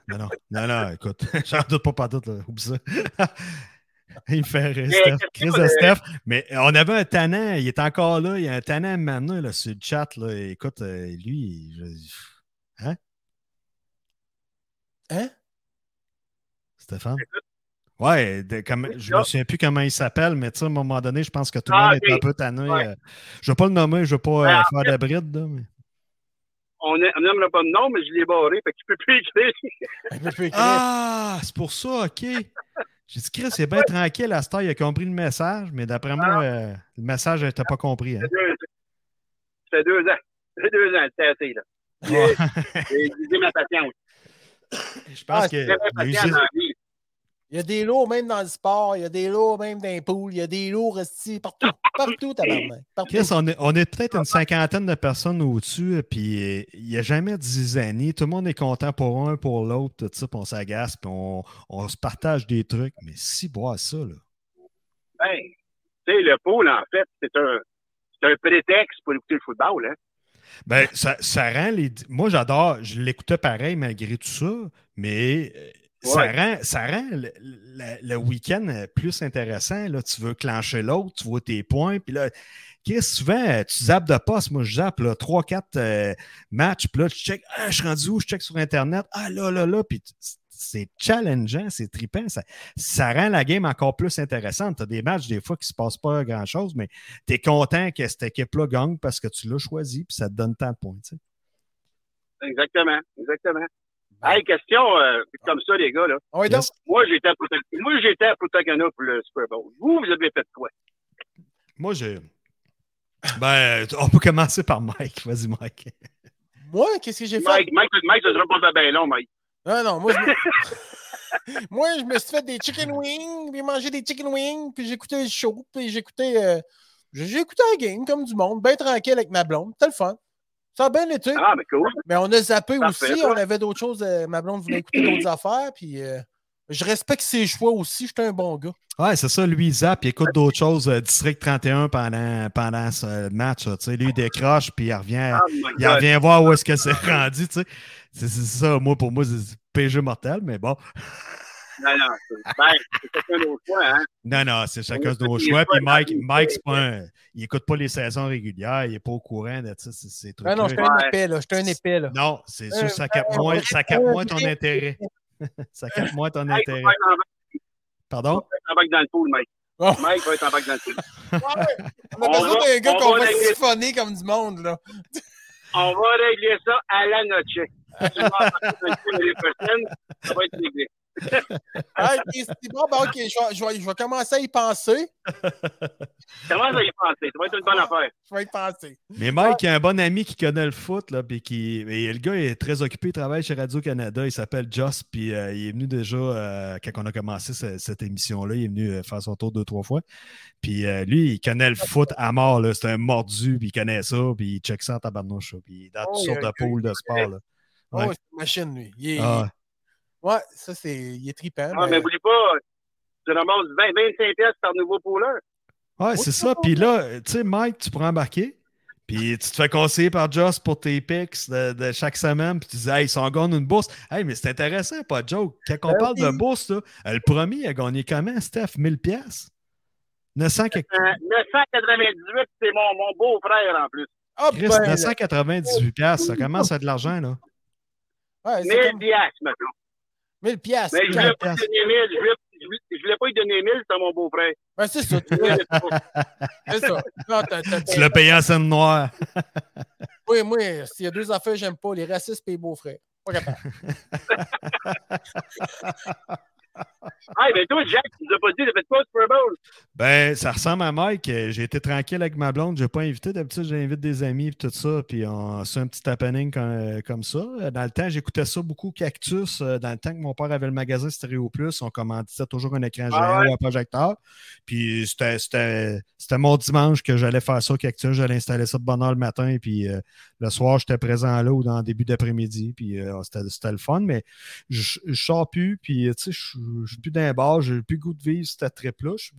non, non, non, non, écoute. (laughs) J'en doute pas pas doute, là. Oublie ça. (laughs) (laughs) Il me fait rire, Steph. Chris de Steph. Mais on avait un tannant, il est encore là. Il y a un tannant maintenant là, sur le chat. Là. Écoute, euh, lui, je- Hein? Stéphane? Ouais, de- comme- je me souviens plus comment il s'appelle, mais tu sais, à un moment donné, je pense que tout le Ah, monde est un peu tanné. Ouais. euh, je ne vais pas le nommer, je ne vais pas euh, Ben, en faire de bride. Là, mais... On n'aimera pas de nom, mais je l'ai barré, fait que tu peux plus écrire. Plus (laughs) écrit. Ah, c'est pour ça, OK. J'ai dit, Chris, c'est bien tranquille à cette heure, il a compris le message, mais d'après moi, euh, le message n'était pas compris. hein. Ça fait deux- ans. Ça fait deux ans, c'est assez, là. (laughs) J'ai utilisé ma patience. Je pense Ah, que. J'ai très il a usé- patient dans la vie. Il y a des lots même dans le sport, il y a des lots même dans les poules, il y a des lots restés partout. Partout, tabarnak. Partout. Chris, on est, on est peut-être une cinquantaine de personnes au-dessus, euh, puis euh, il n'y a jamais dix années. Tout le monde est content pour un, pour l'autre, tout ça, puis on s'agace, puis on, on se partage des trucs. Mais si boire ça, là. Ben, tu sais, le pôle, en fait, c'est un, c'est un prétexte pour écouter le football, hein. Ben, ça, ça rend les. Moi, j'adore. Je l'écoutais pareil malgré tout ça, mais euh, ça rend, ça rend le, le- le week-end euh, plus intéressant. Là. Tu veux clencher l'autre, tu vois tes points, puis là. Chris, souvent, euh, tu zappes de poste. Moi, je zappe là, 3-4 euh, matchs, puis là, tu check. Ah, je suis rendu où? Je check sur Internet. Ah, là, là, là. Puis c'est challengeant, c'est trippant. Ça, ça rend la game encore plus intéressante. Tu as des matchs, des fois, qui ne se passent pas grand-chose, mais tu es content que cette équipe-là gagne parce que tu l'as choisi, puis ça te donne tant de points. tu sais. Exactement, exactement. Hey, question euh, comme ça, les gars, là. Ah oui, donc, Yes. Moi, j'étais à Punta- moi, j'étais à Punta Cana pour le Super Bowl. Vous, vous avez fait quoi? Moi, j'ai. Ben, on peut commencer par Mike. Vas-y, Mike. moi, qu'est-ce que j'ai fait? Mike, Mike, Mike, ça sera pas bien long, Mike. Non, non, moi, je me... (laughs) moi, je me suis fait des chicken wings, puis mangé des chicken wings, puis j'écoutais le show, puis j'écoutais euh, j'ai j'ai écouté la game comme du monde, bien tranquille avec ma blonde. C'était le fun. Ça a bien été. Ah, mais cool. Mais on a zappé Parfait, aussi, on avait d'autres choses. euh, ma blonde voulait écouter d'autres (clears throat) affaires, puis euh, je respecte ses choix aussi. J'étais un bon gars. Ouais, c'est ça. Lui, il zappe, il écoute d'autres choses. euh, District 31 pendant, pendant ce match. sais, lui, il décroche, puis il revient, Oh il revient voir où est-ce que c'est (laughs) rendu. tu sais. C'est c'est ça, moi, pour moi, c'est PG mortel, mais bon. Non, non, c'est (laughs) ben, c'est chacun nos choix, hein. Non, non, c'est chacun de nos choix. Puis Mike. Mike c'est pas un- il écoute pas les saisons régulières, il n'est pas au courant de ça, ces- ces Ah non, trucs-là. j'étais un épais, là. J'étais un épais, là. Non, c'est sûr, ça capte euh, moins, euh, ça capte moins ton euh, intérêt. (laughs) ça capte moins ton intérêt. Pardon? va être en bac dans le pool, Mike. Oh. Mike va être en bac dans le pool. On a besoin va- d'un gars on qu'on va siphonner comme du monde, là. On va régler ça à la noche. En prochaine, ça va être réglé. (laughs) Ah, ok, c'est bon, ben, ok, je vais, je vais- je vais commencer à y penser. (laughs) Commence à y penser, ça va être une bonne affaire. Je vais y penser. Mais Mike, il a un bon ami qui connaît le foot, là, puis qui. et le gars est très occupé, il travaille chez Radio-Canada, il s'appelle Joss, puis euh, il est venu déjà, euh, quand on a commencé ce- cette émission-là, il est venu euh, faire son tour deux, trois fois. Puis euh, lui, il connaît le foot à mort, là. C'est un mordu, puis il connaît ça, puis il check ça en tabarnouche, puis il est dans toutes sortes y de pôles de sport, là. Oh, c'est une machine, lui. Il est- Ah, Ouais, ça, c'est. Il est trippant. Ah, mais n'oublie pas, tu ramasses 20, 25 pièces par nouveau pooleur. Ouais, c'est ça. Puis là, tu sais, Mike, tu pourrais embarquer. Puis tu te fais conseiller par Joss pour tes picks de, de chaque semaine, puis tu dis, hey, ils sont gagnent une bourse. Hey, mais c'est intéressant, pas de joke. Quand on Ben parle de bourse, là, le premier a gagné comment, Steph? 1000 pièces 900 quelque- Euh, 998, c'est mon, mon beau-frère en plus. Ah, Chris, ben, 998 pièces, ça commence à être de l'argent, là. ouais, c'est 1000 comme piastres, maintenant. 1000 piastres. Mais je voulais pas lui donner 1000. Je voulais, je voulais- je voulais pas lui donner 1000, c'est à mon beau-frère. Ben, c'est ça. (laughs) C'est. Non, Tu l'as payé en scène noire. (laughs) Oui, moi, s'il y a deux affaires que j'aime pas, les racistes et les beaux-frères. Pas capable. (laughs) Ah, ben toi, Jack, tu nous as pas dit, t'as fait quoi au Super Bowl? Ben, ça ressemble à Mike. Euh, J'ai été tranquille avec ma blonde. Je n'ai pas invité. D'habitude, j'invite des amis et tout ça. Puis on c'est un petit happening comme, euh, comme ça. Euh, Dans le temps, j'écoutais ça beaucoup Cactus. Dans le temps que mon père avait le magasin Stéréo Plus, on commandait toujours un écran géant Ah ouais? ou un projecteur. Puis c'était- mon dimanche que j'allais faire ça Cactus. J'allais installer ça de bonne heure le matin. Et puis euh, le soir, j'étais présent là ou dans le début d'après-midi. Puis euh, c'était le fun. Mais je je sors plus. Puis tu sais, je je suis plus d'un bar. J'ai plus le goût de vivre cette trip-là. Suis-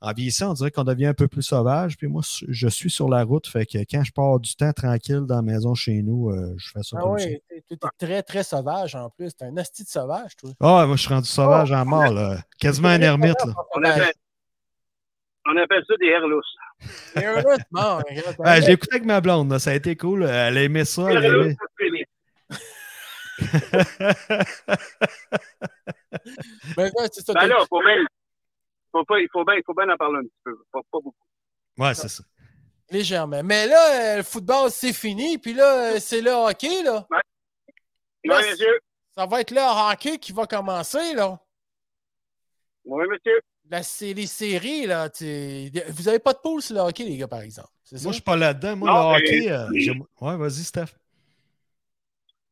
en vieillissant, on dirait qu'on devient un peu plus sauvage. Puis moi, je suis sur la route. Fait que quand je pars du temps tranquille dans la maison chez nous, euh, je fais ça Ah comme ça. oui, t'es t'es très, très sauvage en plus. T'es un asti de sauvage, toi. Ah, moi, je suis rendu sauvage en mort, là. Quasiment un ermite, là. On appelle, on appelle ça des herlousses. (laughs) Je l'ai écouté avec ma blonde, là. ça a été cool. Elle aimait ça. Elle aimait... c'est. (laughs) Ben, ouais, c'est ça. Ben là, faut bien, faut pas, il faut bien, il faut bien en parler un petit peu. Pas, pas beaucoup. ouais, c'est ça. Légèrement. Mais là, euh, le football, c'est fini. Puis là, euh, c'est le hockey, là. Oui, Là, monsieur. Ça va être le hockey qui va commencer, là. Oui, monsieur. La série série, là. tu- Vous avez pas de poule sur le hockey, les gars, par exemple. C'est ça? Moi, je suis pas là-dedans. Moi, Non, le mais- hockey, euh, j'aime- ouais, vas-y, Steph.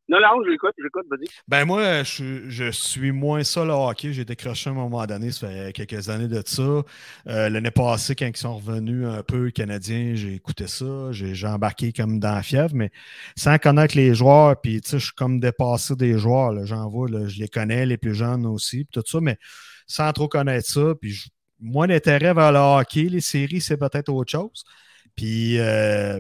Non, non, j'écoute, j'écoute, vas-y. Ben moi, je, je suis moins ça le hockey. J'ai décroché à un moment donné, ça fait quelques années de ça. Euh, L'année passée, quand ils sont revenus un peu canadiens, j'ai écouté ça. J'ai embarqué comme dans la fièvre, mais sans connaître les joueurs, puis tu sais, je suis comme dépassé des joueurs. J'en vois, là, je les connais, les plus jeunes aussi, puis tout ça, mais sans trop connaître ça. Puis moi, l'intérêt vers le hockey, les séries, c'est peut-être autre chose. Puis euh,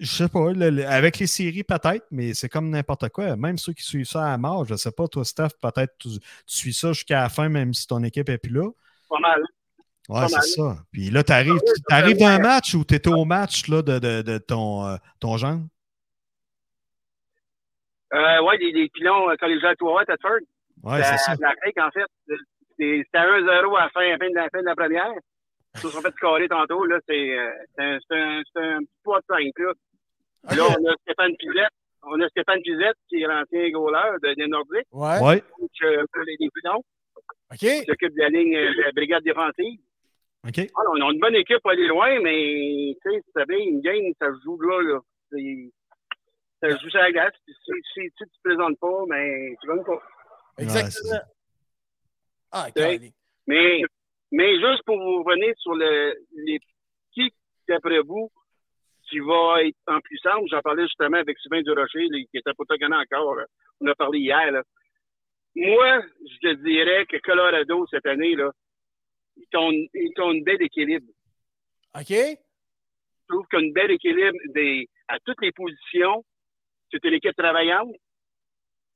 je sais pas, le- le- avec les séries peut-être, mais c'est comme n'importe quoi. Même ceux qui suivent ça à mort, je sais pas, toi, Steph, peut-être tu, tu suis ça jusqu'à la fin, même si ton équipe est plus là. Pas mal. Ouais, c'est ça. Puis là, tu arrives, Ah oui, d'un match ou tu étais au match là, de, de, de ton, euh, ton genre? Euh, ouais, des, des pilons euh, collégiales Tour Thetford. Ouais, c'est ça. La Crèque, en fait. C'est- C'était 1-0 à la fin, à la fin de la, fin de la première. Ils se sont fait scorer tantôt. Là, c'est euh, c'est un, c'est un, c'est un petit poids de 5. Là. Là, on a Stéphane Pizette. On a Stéphane Pizette, qui est l'ancien goaler de, des Nordiques, Ouais. Ouais, euh, pour les, OK. qui s'occupe de la ligne euh, de la brigade défensive. OK. Ah, on a une bonne équipe pour aller loin, mais tu sais, c'est bien, une game, ça se joue là. là. Ça se joue sur la glace. puis Si, si, si tu te présentes pas, mais tu gagnes pas. Exactement. Ah, calé. Mais, mais juste pour vous revenir sur le, les qui, d'après vous, qui va être en puissance, j'en parlais justement avec Sylvain Durocher, là, qui était pas gagnant encore. là. On a parlé hier. Là. Moi, je te dirais que Colorado, cette année, là, ils ont, ils ont une belle équilibre. OK? Je trouve qu'il y a une belle équilibre des, à toutes les positions. C'est une équipe travaillante.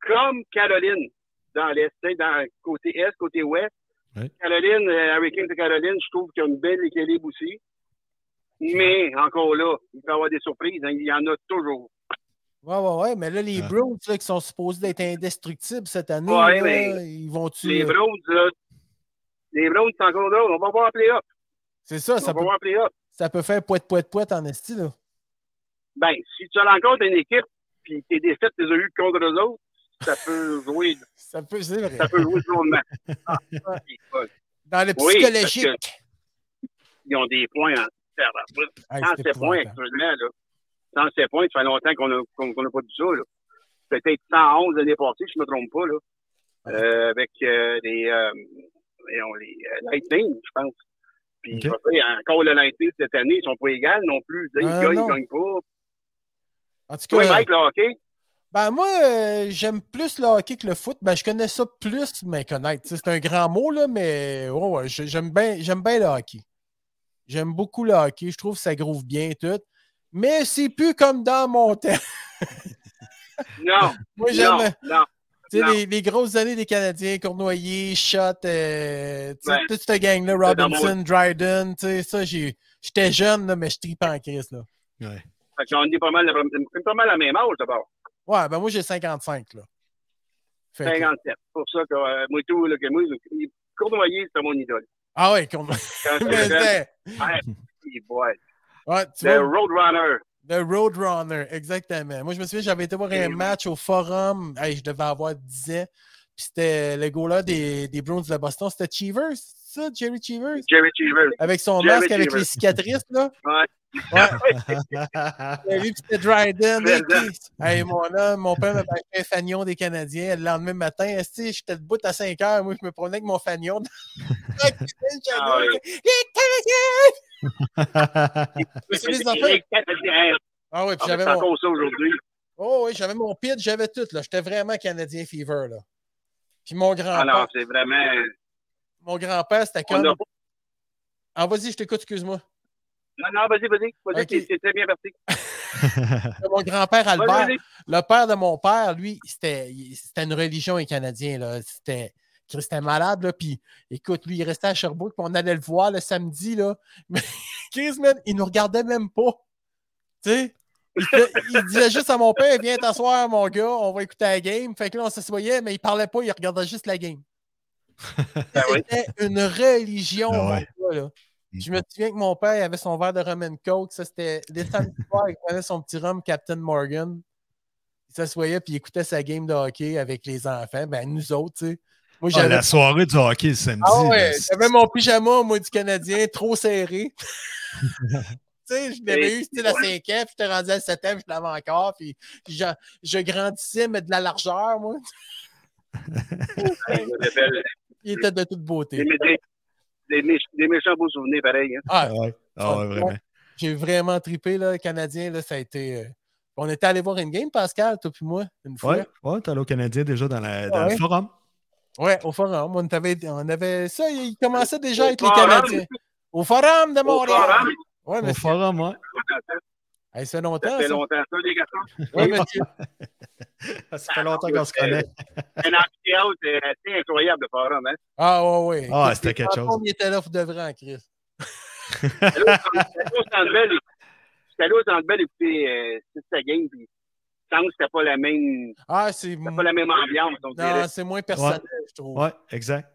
Comme Caroline, dans l'Est, dans côté Est, côté Ouest. Oui. Caroline, euh, Hurricane de Caroline, je trouve qu'il y a une belle équilibre aussi. Mais, encore là, il peut y avoir des surprises. hein, il y en a toujours. Ouais, ouais, ouais. Mais là, les Ouais. Browns, là, qui sont supposés d'être indestructibles cette année, Ouais, là, mais ils vont-tu. Les Browns, là, les Browns, c'est encore là. On va voir en play-off. C'est ça, On ça va peut, voir en play-off. ça peut faire poète, poète, poète en esti, là. Ben, si tu rencontres une équipe, puis tes défaites, tu les as eues contre eux autres, ça peut jouer, (laughs) Ça peut, c'est vrai. ça peut jouer drôlement. (laughs) Ah. Dans le Oui, psychologique. ils ont des points en 107 c'est points actuellement, là. 107 points, ça fait longtemps qu'on n'a pas dit ça, là. Peut-être 111 l'année passée, je ne me trompe pas, là. Euh, avec euh, les, euh, les euh, Lightning, je pense. Puis, Ok. je vais dire, encore le Lightning cette année, ils sont pas égales non plus. Ils gagnent, ils gagnent pas. En tout Toi, cas, Mike, le hockey, ben moi, euh, j'aime plus le hockey que le foot. Ben, je connais ça plus, mais connaître. C'est un grand mot, là, mais ouais, j'aime bien j'aime bien le hockey. J'aime beaucoup le hockey. Je trouve que ça groove bien tout. mais c'est plus comme dans mon temps. (laughs) Non, Moi, j'aime non, non. tu sais, non. les, les grosses années des Canadiens, Cournoyer, Shot, euh, tu sais, Ouais. toute cette gang-là, Robinson, Dryden, tu sais, ça, j'ai- j'étais jeune, là, mais je tripais en crise, là. Ouais. Fait qu'on est pas mal, c'est pas mal la même âge d'abord. Ouais, ben moi, j'ai 55, là. Fait que- 57. Pour ça que euh, moi, tout, là, que moi, Cournoyer, c'est mon idole. Ah (laughs) j'étais jeune, c'était- ouais, boit. ouais, tu vois, Roadrunner. le Roadrunner, exactement. Moi, je me souviens, j'avais été voir un Et- match au Forum, hey, je devais avoir 10 ans, puis c'était le goaler des, des Browns de Boston, c'était Cheevers, ça, Jerry Cheevers? Jerry Cheever. Avec son Jerry masque, avec les cicatrices, là? Ouais. Ouais. (laughs) J'ai vu que c'était Dryden. Hey, mon homme, mon père m'avait acheté un fanion des Canadiens. Le lendemain matin, esti, j'étais debout à 5 heures. Moi, je me promenais avec mon fanion. (laughs) Ah oui. Les Canadiens! Les. Ah oui, puis Ah, j'avais mon... encore ça aujourd'hui. Oh, oui, j'avais mon pit, j'avais tout. là. J'étais vraiment Canadien Fever. Là. Puis mon Ah grand-père, non, c'est vraiment. Mon grand-père, c'était comme. a... Ah, vas-y, je t'écoute, excuse-moi. Non, non, vas-y, vas-y. Vas-y, Ok. c'est- très bien parti. (laughs) Mon grand-père Albert, le père de mon père, lui, c'était une religion, les Canadiens. Là. C'était, c'était malade. Là. Puis, écoute, lui, il restait à Sherbrooke, puis on allait le voir le samedi. Là. (laughs) Mais, Chris, man, il nous regardait même pas. Tu sais? Il disait juste à mon père, viens t'asseoir, mon gars, on va écouter la game. Fait que là, on s'assoyait, mais il parlait pas, il regardait juste la game. Oui? C'était une religion, Ah ouais. là. Je me souviens que mon père avait son verre de rum and coke. Ça, c'était les samedis soirs, il prenait son petit rhum Captain Morgan. Il s'assoyait puis il écoutait sa game de hockey avec les enfants. Ben, nous autres, tu sais. Moi, Ah, la soirée du hockey le samedi. Ah ouais, j'avais mon pyjama, moi, du Canadien, trop serré. (laughs) tu sais, je l'avais eu, c'était la 5 ans, puis j'étais rendu à 7 ans, puis je l'avais encore, puis je, je grandissais, mais de la largeur, moi. (laughs) (laughs) Il était de toute beauté. Des, des, des, méch- des méchants beaux souvenirs, pareil. Hein. Ah, ouais, ah ouais, vraiment. J'ai vraiment trippé, là, le Canadien, là, ça a été. euh, On était allé voir une game, Pascal, toi puis moi, une fois. Ouais, ouais, t'es allé au Canadien déjà dans, la, dans Ouais. le forum. Ouais, au forum. On avait, on avait ça, il commençait déjà à Au être les Forum. Canadiens. Au forum de Au Montréal. forum. Ouais, Au monsieur. forum, ouais. Hey, ça fait Ça longtemps. fait Ça. longtemps, ça, les garçons. Ouais, monsieur. (laughs) (laughs) Ça fait longtemps qu'on se connaît. Un (laughs) amphithéâtre c'est assez incroyable, le forum. Hein. Ah, ouais, ouais. Ah, c'était quelque chose. ils étaient là pour de vrai en Chris. J'étais allé au Centre Bell- écouter euh, toute sa game, puis je sens que c'était pas la même, Ah, c'est. pas la même ambiance. Non, c'est moins personnel, je trouve. Ouais, exact.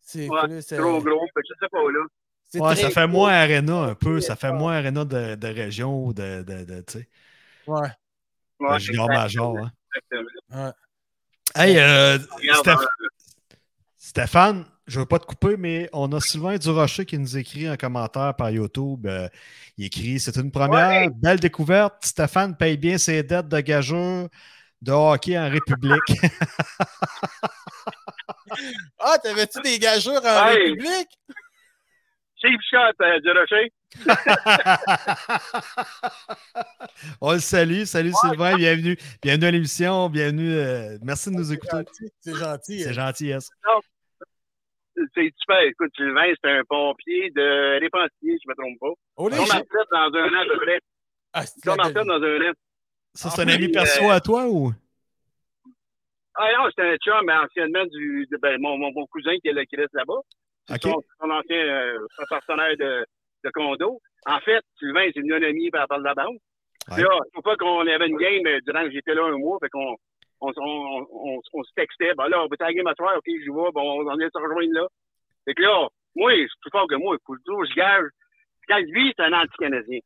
C'est Ouais, plus. euh, Trop gros, je sais pas, là. Ouais, très ça fait moins arena un peu. Ça fait moins arena de, de région ou de, de, de, tu sais, Ouais. Ouais, de junior exact- major. Hein. Exactement. Hey, euh, euh, Stéphane, je veux pas te couper, mais on a Sylvain Durocher qui nous écrit un commentaire par YouTube. Euh, il écrit C'est une première belle découverte. Stéphane paye bien ses dettes de gageure de hockey en République. (laughs) Ah, t'avais-tu des gageurs en Hey. République? Cheap shot euh, du Rocher. (laughs) on le salue. Salut Sylvain, bienvenue. Bienvenue à l'émission. Bienvenue. euh, merci de nous écouter. C'est gentil. C'est hein. gentil, yes. C'est super. Écoute, Sylvain, c'est un pompier de Répensier, je me trompe pas. Oh, On en fait dans un an à peu près. Ah, c'est On en fait dans un an. Ça, c'est un ami perso à toi ou? Ah non, c'était un chum, mais anciennement, du, de- ben, mon, mon, mon cousin qui est là, qui reste là-bas. Son, son ancien euh, son partenaire de, de condo. En fait, Sylvain, c'est venu un ami par, par la banque. Ouais. Là, une fois qu'on avait une game euh, durant que j'étais là un mois, fait qu'on on, on, on, on se textait. Ben là, on va faire la game à soir, OK, je vois, bon, on vient de se rejoindre là. Fait que là, moi, je suis plus fort que moi. Faut toujours, je gage. Quand lui, c'est un anti-canadien.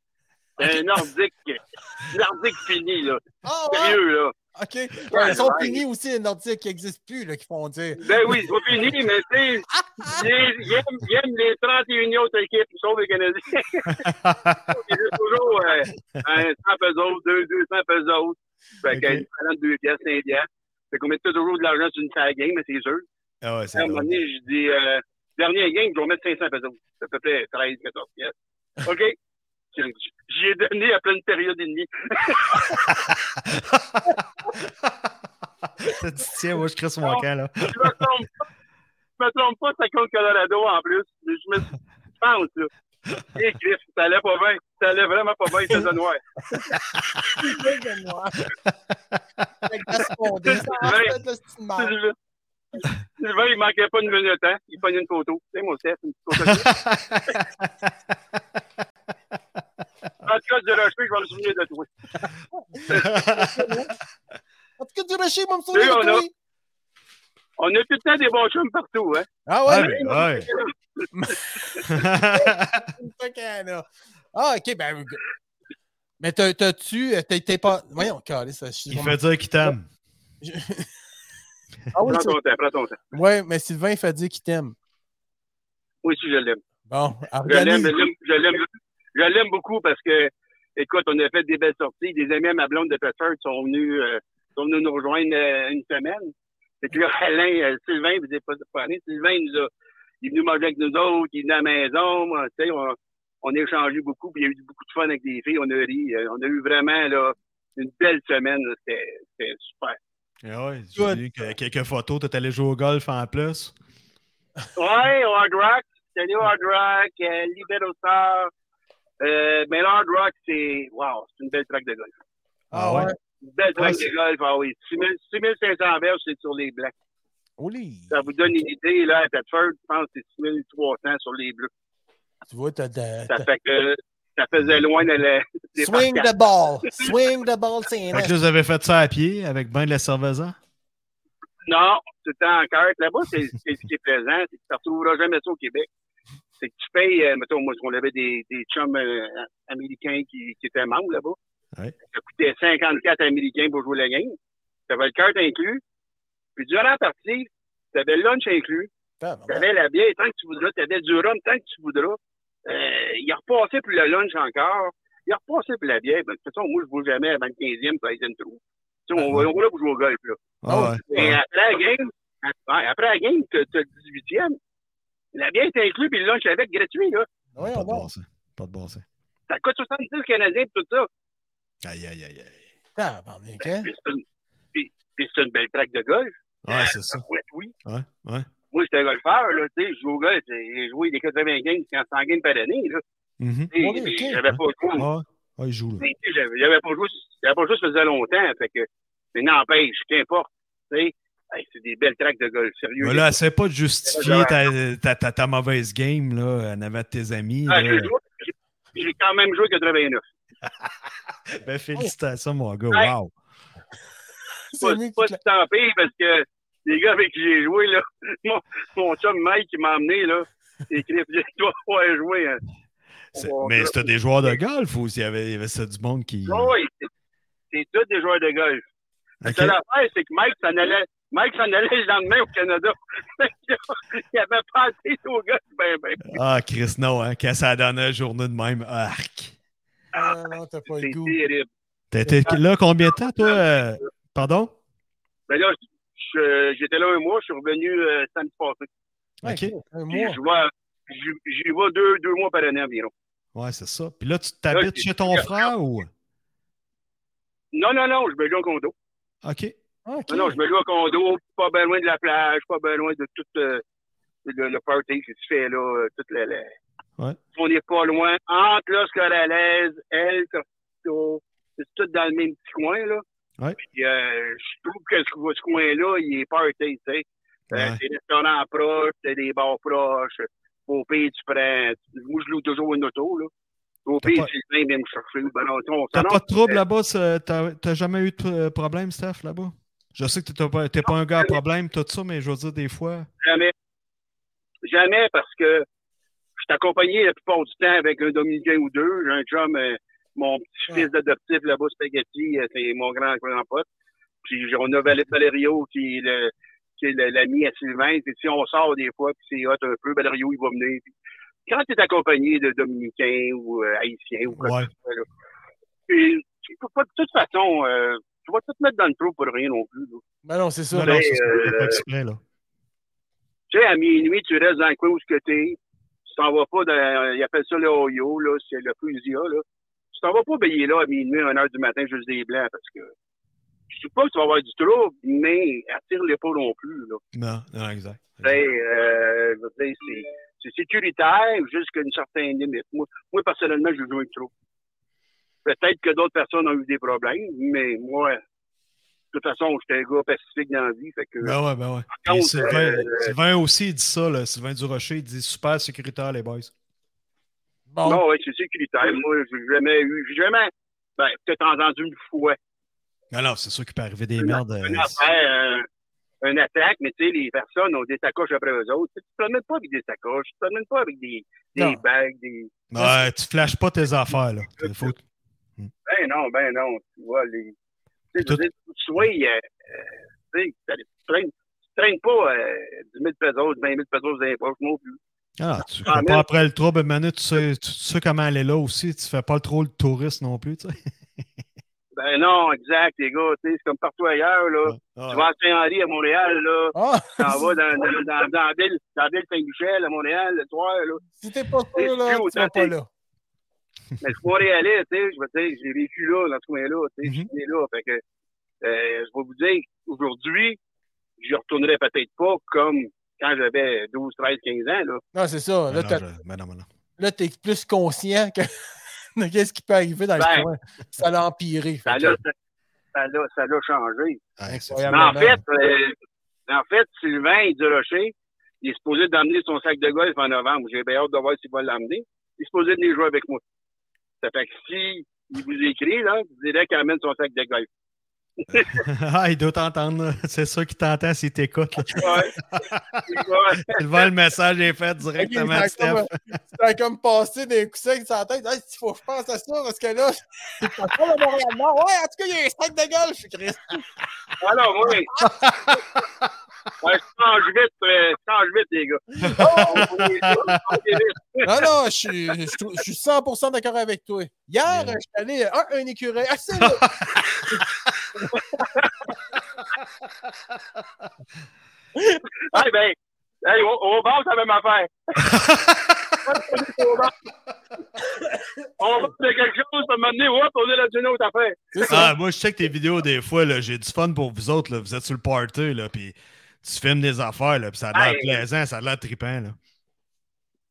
C'est un nordique. (laughs) nordique fini, là. Ah? Sérieux, là. OK? Ouais, ils sont ouais. finis aussi, les Nordiques qui n'existent plus, là, qui font dire. Ben oui, c'est pas fini, mais tu sais, (laughs) il, il aime, il aime les 31 autres équipes, sauf les Canadiens. (laughs) Il est toujours euh, un 100 pesos, 2, 200 pesos. Fait Ok. qu'elle prend 2 pièces, 5 pièces. Fait qu'on met toujours de l'argent sur une salle game, mais c'est sûr. Ah ouais, c'est À un moment donné, je dis, euh, dernier game, je vais mettre 500 pesos. Ça fait peut-être 13, 14 pièces. OK? J'y ai donné à pleine période et demie. (laughs) Dit, tiens, moi, je crée sur mon camp, là. Je me trompe pas. Je me trompe pas, c'est contre Colorado en plus. Mais Je me je pense, là. Et Chris, ça allait pas bien. Ça allait vraiment pas bien, il faisait noir. C'est noir. Ça c'est une marde. Sylvain, il manquait pas une minute, hein. Il prenait une photo. Tu sais, mon chef, une petite photo. (laughs) En tout cas, du rocher, je vais me souvenir de toi. (laughs) En tout cas, du rocher, moi, me Oui, souviens on de a- toi. On a tout le temps des bons chums partout, hein. Ah Ouais, ouais? ouais. A. (laughs) Ah, ok, ben. Mais t'as- t'as-tu. T'es t'es pas. Voyons, calé, ça. je- Il fait dire qu'il t'aime. (laughs) Ah oui, Prends ton temps, prends ton temps. ouais, mais Sylvain, il fait dire qu'il t'aime. Oui, si, je l'aime. Bon, Je l'aime, organise. je l'aime, je l'aime, je l'aime beaucoup parce que, écoute, on a fait des belles sorties. Des amis à ma blonde de Bedford sont venus, euh, sont venus nous rejoindre euh, une semaine. Et puis là, (laughs) Alain, euh, Sylvain, vous n'avez pas parlé, Sylvain, il nous a, il est venu manger avec nous autres, il est venu à la maison, moi, tu sais, on, on a échangé beaucoup, puis il y a eu beaucoup de fun avec des filles, on a ri, euh, on a eu vraiment, là, une belle semaine, c'était, super. Ah ouais, j'ai vu que- quelques photos. T'es allé jouer au golf en plus. Ouais, au Hard Rock, salut au Hard Rock, euh, Libero Star, euh, mais le Hard Rock, c'est, wow, c'est une belle track de golf. Ah ouais? Une belle track Ouais, de golf, ah oui. 6000 6500 verges, c'est sur les blancs. Oli. Ça vous donne une idée, là, à Thetford, je pense que c'est 6300 sur les bleus. Tu vois, t'as. Ça fait que ça faisait loin de la, (laughs) Swing the ball. Swing the ball, c'est Fait que là, vous avez fait ça à pied avec ben de la cerveza? Non, tout le temps en carte. Là-bas, c'est c'est ce qui est plaisant, c'est que tu ne retrouveras jamais ça au Québec. C'est que tu payes, euh, mettons, moi, on avait des, des chums euh, américains qui, qui étaient membres là-bas. Ouais. Ça coûtait 54 américains pour jouer la game. Tu avais le carte inclus. Puis durant la partie, tu avais le lunch inclus. Ah, Tu avais la bière tant que tu voudras. Tu avais du rhum tant que tu voudras. Euh, il a repassé pour le lunch encore. Il a repassé pour la bière. Ben, de toute façon, moi, je ne bouge jamais avant le 15e, 16e trou. Tu sais, on, va, on va là pour jouer au golf. Là. Ah ouais. Et après la game, après après la game, tu as le 18e. La bière est inclus, puis le lunch avec gratuit, là. Ouais, Pas on de va. bon sens. Pas de bon sens. Ça coûte 70 Canadiens tout ça. Aïe, aïe, aïe, aïe. Ah, hein? Puis c'est une, puis- puis c'est une belle traque de golf. Ouais, c'est ça. Oui, oui. Ouais, ouais. Moi, j'étais un golfeur, là, tu sais, je joue au golf, j'ai joué des 80 games, 100 games par année, là. Mhm. Oui, ok. J'avais pas joué. Il joue là. J'avais pas joué, j'avais pas joué, ça faisait longtemps, fait que, mais n'empêche, qu'importe, tu sais, hey, c'est des belles traques de golf, sérieux. Mais là, essaie pas de justifier ta, ta, ta, ta mauvaise game là, en avant de tes amis. Ah, j'ai quand même joué 89. (laughs) Ben, félicitations, mon gars. Wow. C'est (laughs) pas, qui pas tant pis parce que les gars avec qui j'ai joué, là, (laughs) mon, mon chum Mike qui m'a emmené, là, écrit, je dois pas jouer. Hein. Mais c'était des joueurs de golf ou s'il y avait, il y avait ça du monde qui. Oui, c'est- tous des joueurs de golf. La Ok. seule affaire, c'est que Mike s'en allait, Mike s'en allait le lendemain au Canada. (laughs) il avait pas assez au golf, ben, ben. Ah, Chris, non, hein, quand ça a donné la journée de même. Arc. Ah, non, t'as pas le C'est goût. terrible. T'as été là combien de temps, toi? euh, Pardon? Ben là, j'étais là un mois, je suis revenu euh, samedi passé. OK. Un mois. je vois, j'y vais deux, deux mois par année environ. Ouais, c'est ça. Puis là, tu t'habites chez ton frère ou? Non, non, non, je me au condo. OK. Non, non, je me loue au condo, pas bien loin de la plage, pas bien loin de tout euh, le, le party qui se fait là, euh, toute la, la- Ouais. On n'est pas loin, entre Los Corrales, El Corto, c'est tout dans le même petit coin, là. Ouais. Puis, euh, je trouve que ce, ce coin-là, il est party, tu sais. Euh, Ouais. Des restaurants proches, t'as des bars proches. Au pays, tu prends. Moi, je loue toujours une auto, là. Au pays, pas- c'est bien me chercher. Ben non, on T'as pas de trouble euh, là-bas? T'as jamais eu de euh, problème, Steph, là-bas? Je sais que t'es pas, t'es pas un gars à problème, tout ça, mais je veux dire, des fois. Jamais. Jamais parce que je suis accompagné la plupart du temps avec un Dominicain ou deux. J'ai un chum, euh, mon petit-fils adoptif là-bas, Spaghetti, euh, c'est mon grand grand pote. Puis on a Val- Valerio qui est le qui est l'ami à Sylvain. Puis si on sort des fois, puis c'est hot un peu, Valerio, il va venir. Puis quand tu es accompagné de Dominicains ou euh, Haïtiens ou quoi que ce soit, tu de toute façon, euh, tu vas tout te mettre dans le trou pour rien non plus. là. Ben non, c'est ça. Non, c'est ça. euh, t'es pas exprès, là. Tu sais, à minuit, tu restes dans le coin où ce que t'es. Tu t'en vas pas dans, ils appellent ça le Oyo, là, c'est le Fusia, là. Tu t'en vas pas payer là à minuit, à 1 heure du matin, juste des blancs, parce que je sais pas que tu vas avoir du trouble, mais attire-les pas non plus, là. Non, non, exact. Tu sais, euh, c'est, c'est, sécuritaire jusqu'à une certaine limite. Moi, moi personnellement, je joue trop. Peut-être que d'autres personnes ont eu des problèmes, mais moi, de toute façon, j'étais un gars pacifique dans la vie. Fait que, Ben ouais, ben ouais. Contre, Sylvain, euh, Sylvain aussi, il dit ça, là. Sylvain Durocher, il dit super sécuritaire, les boys. Bon. non, ouais, c'est sécuritaire. Moi, j'ai jamais eu, j'ai jamais, ben, peut-être entendu une fois Non, non, c'est sûr qu'il peut arriver des une, merdes. une euh, affaire, euh, une attaque, mais tu sais, les personnes ont des sacoches après eux autres. Tu te promènes pas avec des sacoches, tu te promènes pas avec des, des Non. bagues, des. Ouais, tu flashes pas tes affaires, là. Faut- Ben non, ben non. Tu vois, les. Tu sais, tu sois, euh, euh, tu sais, tu traînes, tu traînes pas euh, 10 000 pesos, 20 000 pesos poches non plus. Ah, tu Ah, mais- pas après le trouble, Manu, tu sais, tu sais comment elle est là aussi. Tu fais pas trop le touriste non plus, tu sais. (laughs) Ben non, exact, les gars, tu sais, c'est comme partout ailleurs, là. Ah, Tu vas à Saint-Henri, à Montréal, là. Ah, Tu t'en vas dans, dans, dans, dans la ville, ville Saint-Michel, à Montréal, le soir, là. si t'es pas sûr, là, tu vas pas là. (laughs) Mais je suis Montréalais, tu sais, je veux dire, j'ai vécu là, dans ce coin-là, tu sais, je Mhm. suis né là. Fait que, euh, je vais vous dire, aujourd'hui, je retournerai peut-être pas comme quand j'avais 12, 13, 15 ans, là. Non, c'est ça. Là, là, t'es plus conscient que... (laughs) de qu'est-ce qui peut arriver dans Ben, le coin. Ça l'a empiré. Ça l'a, ça, ça l'a, ça l'a changé. Incroyable. Mais en fait, euh, en fait, Sylvain Durocher, il est supposé d'amener son sac de golf en novembre. J'ai bien hâte de voir s'il va l'amener. Il est supposé venir jouer avec moi. Ça fait que si il vous écrit, là, vous direz qu'il amène son sac de golf. (laughs) ah, il doit t'entendre. là. C'est ça qui t'entend s'il t'écoute. Ouais. (laughs) Ouais. Sylvain, le message est fait directement à Steph. a comme passé des coups secs sur la tête. Hey, il faut que je pense à ça parce que là, c'est pas le Montréal. Ouais, en tout cas, il y a un sac de golf, Chris. Alors, oui. (laughs) Ouais, je change vite, euh, je change vite, les gars. On est on est vite. Non, non, je suis, je, trou- je suis 100% d'accord avec toi. Hier, je suis allé à un, un écureuil. Ah, c'est là. (laughs) Ah, ben, hey, au, au bar, c'est la même affaire. On va faire quelque chose, ça m'a donné, hop, on est dans une autre affaire. Ça. Ah, moi, je check tes vidéos des fois. là, J'ai du fun pour vous autres. Là. Vous êtes sur le party. Là, puis tu filmes des affaires. Là, puis ça a l'air Hey. plaisant. Ça a l'air trippant. Là.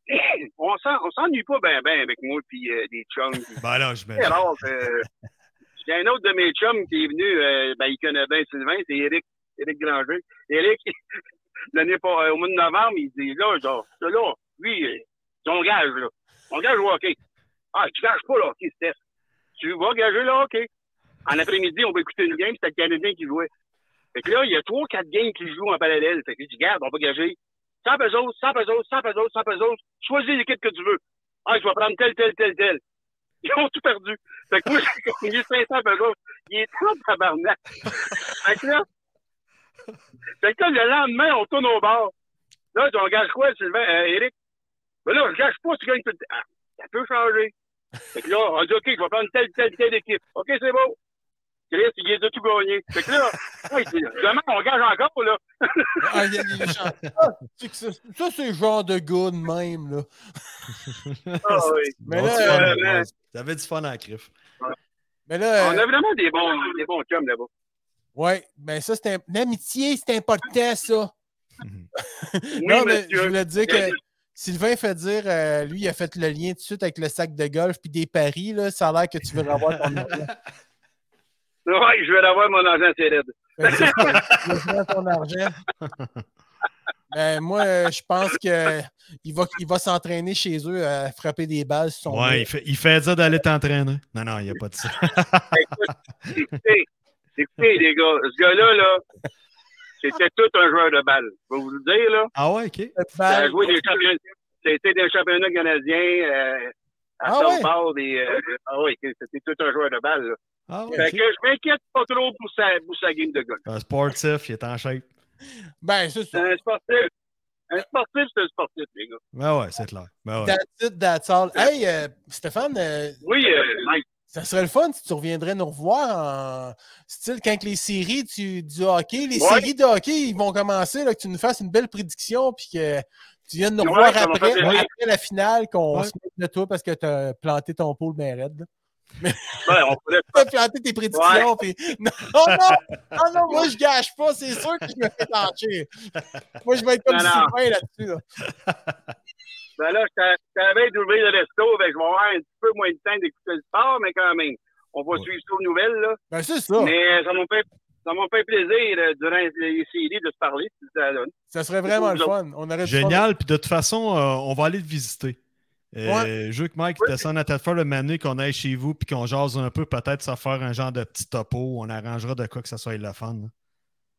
(laughs) On s'en- on s'ennuie pas bien ben avec moi puis euh, des chums. Ben là, je C'est rare. euh, a un autre de mes chums qui est venu, euh, ben, il connaît bien Sylvain, c'est Eric, Eric Granger. Eric, (laughs) l'année pas, euh, au mois de novembre, il dit, là, genre, ça, là, lui, son gage, là. On gage au hockey. Ah, tu gages pas le hockey, Steph. Tu vas gager le hockey. En après-midi, on va écouter une game, c'était le Canadien qui jouait. Fait que là, il y a trois, quatre games qui jouent en parallèle. Fait que je dis, garde, on va gager 100 pesos, 100 pesos, 100 pesos, 100 pesos. Choisis l'équipe que tu veux. Ah, je vais prendre tel, tel, tel, tel. Ils ont tout perdu. Fait que moi, j'ai gagné 500 pesos. Il est trop tabarnak. Fait que là, fait que là, le lendemain, on tourne au bar. Là, on gage quoi, Sylvain, euh, Eric? Ben là, je gage pas, tu gagnes tout. Ah, ça peut changer. Fait que là, on dit, OK, je vais prendre telle, telle, telle équipe. OK, c'est beau. Chris, il les a tout gagné. Fait que là, (laughs) hey, c'est- demain, on gage encore, là. Ah, il y a des gens. Ah, que ça, ça, c'est le genre de gars de même, là. Ah, oui. (laughs) Mais Bon, là, du fun, euh, là. T'avais du fun à la crif. Mais là, On a vraiment des bons, des bons chums là-bas. ouais, ben ça, c'est un... l'amitié, c'est important, ça. (laughs) Oui, non, mais je voulais dire que Sylvain fait dire, euh, lui, il a fait le lien tout de suite avec le sac de golf puis des paris, là. Ça a l'air que tu veux avoir ton Ouais, je vais avoir mon argent, c'est raide. (laughs) Faire ton argent. (laughs) Ben, moi, je pense qu'il va, il va s'entraîner chez eux à frapper des balles sur son Ouais, il fait, il fait dire d'aller t'entraîner. Non, non, il n'y a pas de ça. Écoutez, écoutez, les gars, ce gars-là, là, c'était tout un joueur de balle. Je vais vous le dire, là. Ah ouais, OK. Il a joué des championnats. C'était des championnats canadiens euh, à Ah ouais? Des, euh, ah oui, c'était tout un joueur de balle. Là. Ah ouais, Fait OK. que je m'inquiète pas trop pour sa, pour sa game de golf. Un sportif, il est en shape. Ben, c'est ça. un sportif. Un sportif, c'est un sportif, les gars. Ben ouais, c'est clair. Ben ouais. That's it, that's all. Hey, euh, Stéphane, euh, Oui, euh, Mike. ça serait le fun si tu reviendrais nous revoir en style quand les séries du, du hockey, les Ouais. séries de hockey, ils vont commencer, là, que tu nous fasses une belle prédiction puis que tu viennes nous revoir après, après la finale, qu'on Ouais. se mette de toi parce que tu as planté ton pôle bien raide. Ouais, on pourrait (laughs) Tu as planté tes prédictions. puis- Non, non, non, (laughs) non, moi je gâche pas, c'est sûr que je me fais tâcher. Moi je vais être comme Non. Sylvain là-dessus. là. (laughs) Ben là, je t'avais d'ouvrir le resto, ben, je vais avoir un petit peu moins de temps d'écouter le sport, mais quand même, on va Ouais. suivre ça aux nouvelles, là. Ben, c'est ça. Mais ça m'a fait, ça m'a fait plaisir, euh, durant les séries, de se parler, si ça serait vraiment le fun. On aurait Génial. Puis de toute façon, euh, on va aller te visiter. Euh, Je veux que Mike descende à Tedford le mané, qu'on aille chez vous, puis qu'on jase un peu, peut-être ça faire un genre de petit topo. On arrangera de quoi que ça soit le fun.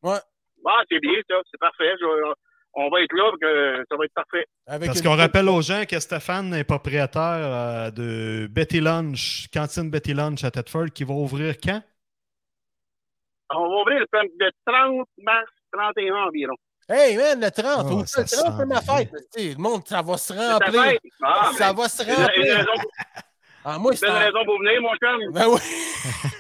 là. Ah, c'est bien, ça. C'est parfait. Je- on va être là, que ça va être parfait. Avec Parce qu'on rappelle aux gens que Stéphane est propriétaire euh, de Betty Lunch, cantine Betty Lunch à Tedford, qui va ouvrir quand? On va ouvrir le, le 30 mars, 31 environ. Hey, man, le 30. Oh, ouvre ça le 30, c'est ma fête. Le monde, ça va se remplir. Ah, Ça va se une- une remplir. Ah, moi, Une c'est en- raison pour venir, mon chum. Ben oui.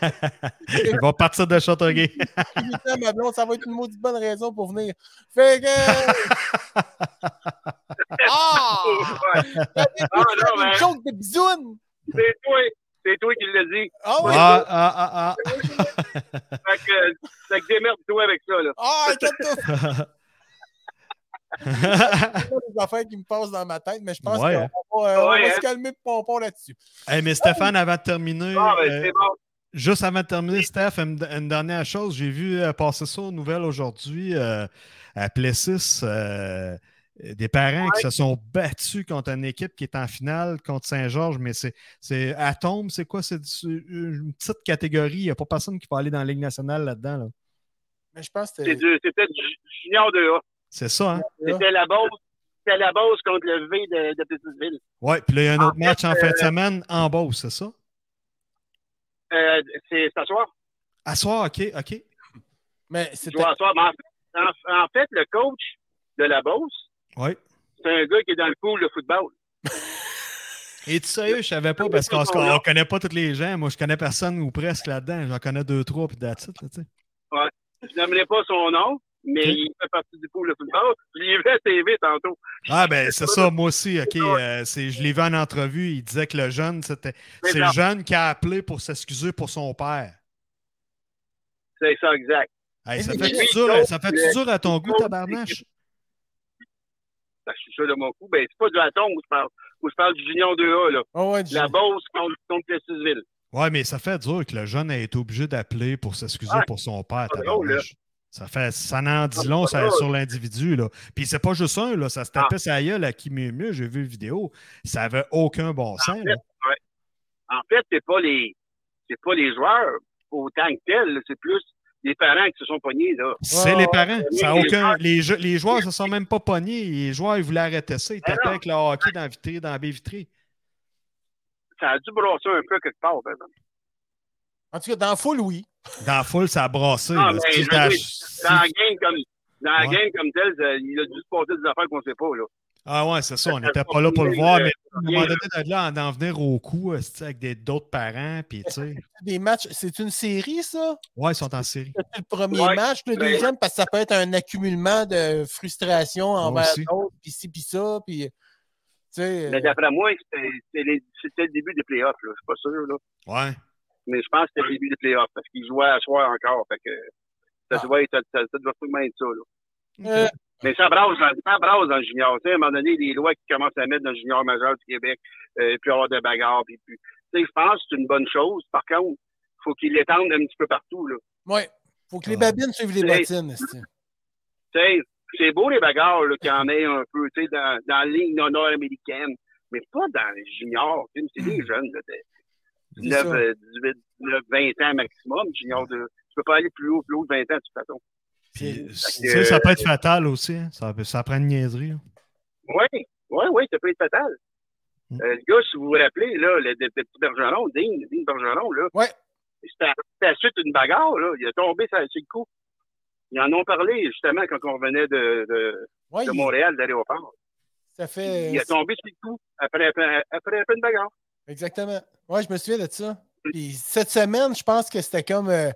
(laughs) Il va partir de Châteauguay. (laughs) Ma blonde, ça va être une maudite bonne raison pour venir. Fait que. (laughs) ah! Ah, non, une joke de bisoune! C'est toi, c'est toi qui l'as dit. Ah ouais! Ah, ah, ah, ah. Fait que, que démerde-toi avec ça, là. Ah, inquiète-toi! Des affaires qui me passent dans ma tête, mais je pense Ouais, qu'on va, euh, on va hein. se calmer de pompon là-dessus. Hey, mais Stéphane, avant de terminer, Ah, ben, euh, c'est bon. juste avant de terminer, Steph, une, une dernière chose. J'ai vu euh, passer ça aux nouvelles aujourd'hui euh, à Plessis. euh, des parents qui se sont battus contre une équipe qui est en finale contre Saint-Georges, mais c'est, c'est Atome, c'est quoi? C'est une petite catégorie. Il n'y a pas personne qui va aller dans la Ligue nationale là-dedans. là. Mais je pense que C'est c'était. du- C'était junior 2A. C'est ça, hein? C'était la base. C'était la base contre le V de, de Petiteville. Ouais, puis là, il y a un En autre match en fin de euh, semaine en Beauce, c'est ça? Euh, c'est ce soir. À soir, OK, OK. Mais c'était. joue à soir. Mais en, en- en fait, le coach de la Beauce, Oui. c'est un gars qui est dans le pool de football. (laughs) Et tu sérieux, je savais pas parce qu'on on connaît pas tous les gens. Moi, je connais personne ou presque là-dedans. J'en connais deux, trois, puis tu sais. Je n'aimerais pas son nom, mais il fait partie du pool de football. Je l'ai vu à TV tantôt. Ah, ben, c'est ça, moi aussi. OK, euh, c'est- je l'ai vu en entrevue. Il disait que le jeune, c'était. C'est le jeune qui a appelé pour s'excuser pour son père. C'est ça, exact. Hey, ça Oui, fait-tu oui, dur, ça fait le- dur à ton goût, tabarnache? Ben, je suis sûr de mon coup. Ben, c'est pas du Atom où je parle. Où je parle du Junior 2A, là. Oh, ouais, du- La Beauce contre, contre Plessisville. Ouais, mais ça fait dur que le jeune ait été obligé d'appeler pour s'excuser Ouais. pour son père, drôle, tabarnache. Ça fait, ça n'en dit long pas ça- sur l'individu, là. Puis c'est pas juste un, là. Ça se Ah. tapait sa gueule à qui mieux mieux. J'ai vu la vidéo. Ça avait aucun bon sens. En fait, c'est pas les c'est pas les joueurs autant que tels, c'est plus les parents qui se sont pognés, là. C'est Ouais, les ouais. parents. Ça a Les aucun, joueurs- les, jeux- les joueurs se sont même pas pognés. Les joueurs, ils voulaient arrêter ça. Ils Ah tapaient avec le hockey dans la vitrine, dans la baie vitrée. Ça a dû brasser un peu quelque part, par exemple. En tout cas, dans la foule, oui. Dans la foule, ça a brassé. Ah, là. ben, Dans la game comme dans la Ouais. game comme telle, ça- il a dû se passer des affaires qu'on sait pas, là. Ah ouais, c'est ça. On n'était pas là pour le voir, mais à un moment bien. donné, de là, d'en venir au coup euh, avec des- d'autres parents, puis tu sais. Des matchs, c'est une série, ça? Ouais, ils sont en série. C'est le premier Ouais. match, le Ben- deuxième, parce que ça peut être un accumulement de frustration envers d'autres, puis ci, puis ça, puis. Tu sais. Mais euh, d'après moi, c'était les- le début des playoffs, là. Je suis pas sûr, là. Ouais. Mais je pense que c'était le début des playoffs parce qu'ils jouaient à soir encore. Fait que ça Ah. doit être, ça, ça doit sûrement être ça, là. euh, Mais ça brasse, dans- ça brasse dans le junior. Tu sais, à un moment donné, les lois qui commencent à mettre dans le junior majeur du Québec, euh, puis avoir des bagarres, puis, puis tu sais, je pense que c'est une bonne chose. Par contre, il faut qu'ils l'étendent un petit peu partout, là. ouais. Faut que les Ah. babines suivent les bottines. esti. Tu sais, c'est beau les bagarres, qu'il y en ait un peu, tu sais, dans, dans la ligne nord-américaine, mais pas dans les juniors. C'est des (clears throat) jeunes, là, 19, ça. euh, 18, 19, 20 ans maximum, junior de. Tu peux pas aller plus haut, plus haut de 20 ans, de toute façon. Puis, que- ça peut être fatal aussi. hein. Ça, peut- ça prend une niaiserie. Oui, oui, oui, ça peut être fatal. Mm. Euh, le gars, si vous vous rappelez, là, le, le petit Bergeron, Dean, Dean Bergeron, là, Ouais. c'était à suite d'une bagarre, là. Il a tombé sur, sur le coup. Ils en ont parlé, justement, quand on revenait de, de, Ouais, de il- Montréal, de l'aéroport. ça fait. Il a tombé sur le coup après, après, après, après une bagarre. Exactement. Ouais, je me souviens de ça. Puis cette semaine, je pense que c'était comme, euh,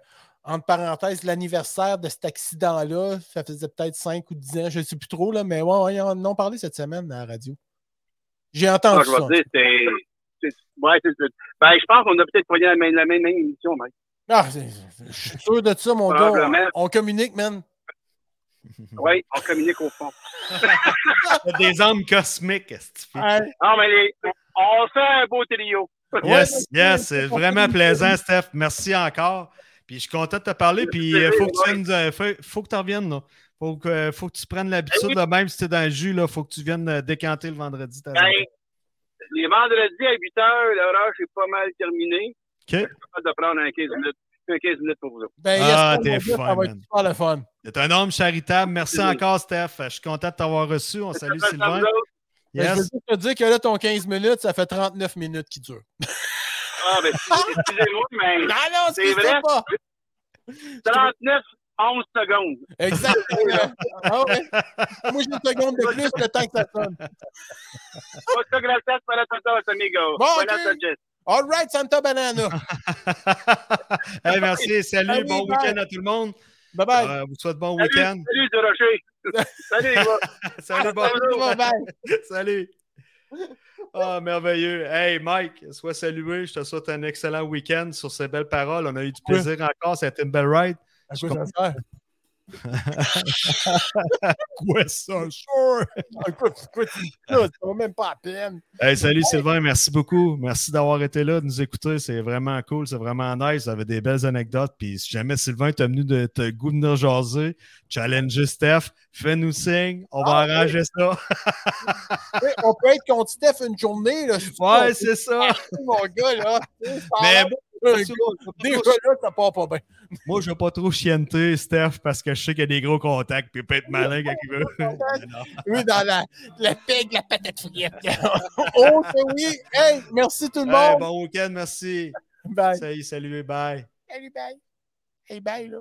entre parenthèses, l'anniversaire de cet accident-là. Ça faisait peut-être 5 ou 10 ans, je ne sais plus trop, là, mais ouais, ouais, ils en ont parlé cette semaine à la radio. J'ai Ah, entendu je vais ça. dire, c'est. c'est- Ouais, c'est Ben, je pense qu'on a peut-être pogné la même, la même, même émission, mec. Ah, c'est- je suis sûr de ça, mon gars. On, on communique, man. (laughs) Oui, on communique au fond. (laughs) Des âmes cosmiques, est-ce que tu fais? Non, mais les- on fait un beau trio. (laughs) Yes, yes, c'est vraiment plaisant, Steph. Merci encore. Puis je suis content de te parler. Puis il faut que tu viennes, euh, faut, faut que tu reviennes. Là. Faut que, euh, faut que tu prennes l'habitude, oui. là, même si tu es dans le jus, il faut que tu viennes euh, décanter le vendredi. Ben, les vendredis à 8 heures, l'horloge est pas mal terminée. OK. Je suis capable de prendre un 15 minutes, un 15 minutes pour vous. Ben, Ah, yes, t'es mon gars, fin, Ça va être man. super le fun. C'est un homme charitable. Merci Oui. encore, Steph. Je suis content de t'avoir reçu. On salue Ça fait ça, Sylvain. Autres? Ben, Je veux Yes. juste te dire que là, ton 15 minutes, ça fait 39 minutes qui dure. Ah, ben, (laughs) excusez-moi, mais Non, non, C'est c'est vrai? pas. 39, 11 secondes. Exactement. (laughs) Ah ouais. Moi, j'ai une seconde de plus le temps que ça sonne. Muchas gracias para todos, amigos. Bon, Buenas noches. All right, Santa Banana. (laughs) Hey, merci. Salut. Salut, bon week-end à tout le monde. Bye bye. Euh, vous souhaite bon Salut, week-end. salut, de Rocher. salut, les gars. (laughs) Salut, bon bye. (laughs) Salut. Ah, merveilleux. Hey, Mike, sois salué. Je te souhaite un excellent week-end sur ces belles paroles. On a eu du plaisir encore. Ça a été une belle ride. À quoi ça sert? (laughs) Quoi ça, sure? Ça vaut même pas la peine. Hey, salut Sylvain, merci beaucoup. Merci d'avoir été là, de nous écouter. C'est vraiment cool, c'est vraiment nice. Vous avez des belles anecdotes. Puis si jamais Sylvain t'a venu de te goût de venir jaser, challenger Steph, fais-nous signe. On va Ah, arranger ça. Oui, on peut être contre Steph une journée. Là, Ouais, c'est ça. mon gars, là. Mais déjà là, ça part pas bien. moi, je vais pas trop chienter Steph parce que je sais qu'il y a des gros contacts puis il peut être malin quand il veut. Oui, (laughs) dans la, la peg, la patate frite. (laughs) oh, oui. Hey, merci tout le Hey, monde. bon week-end, merci. Bye. Salut, salut, bye. Salut, bye. Hey, bye, là.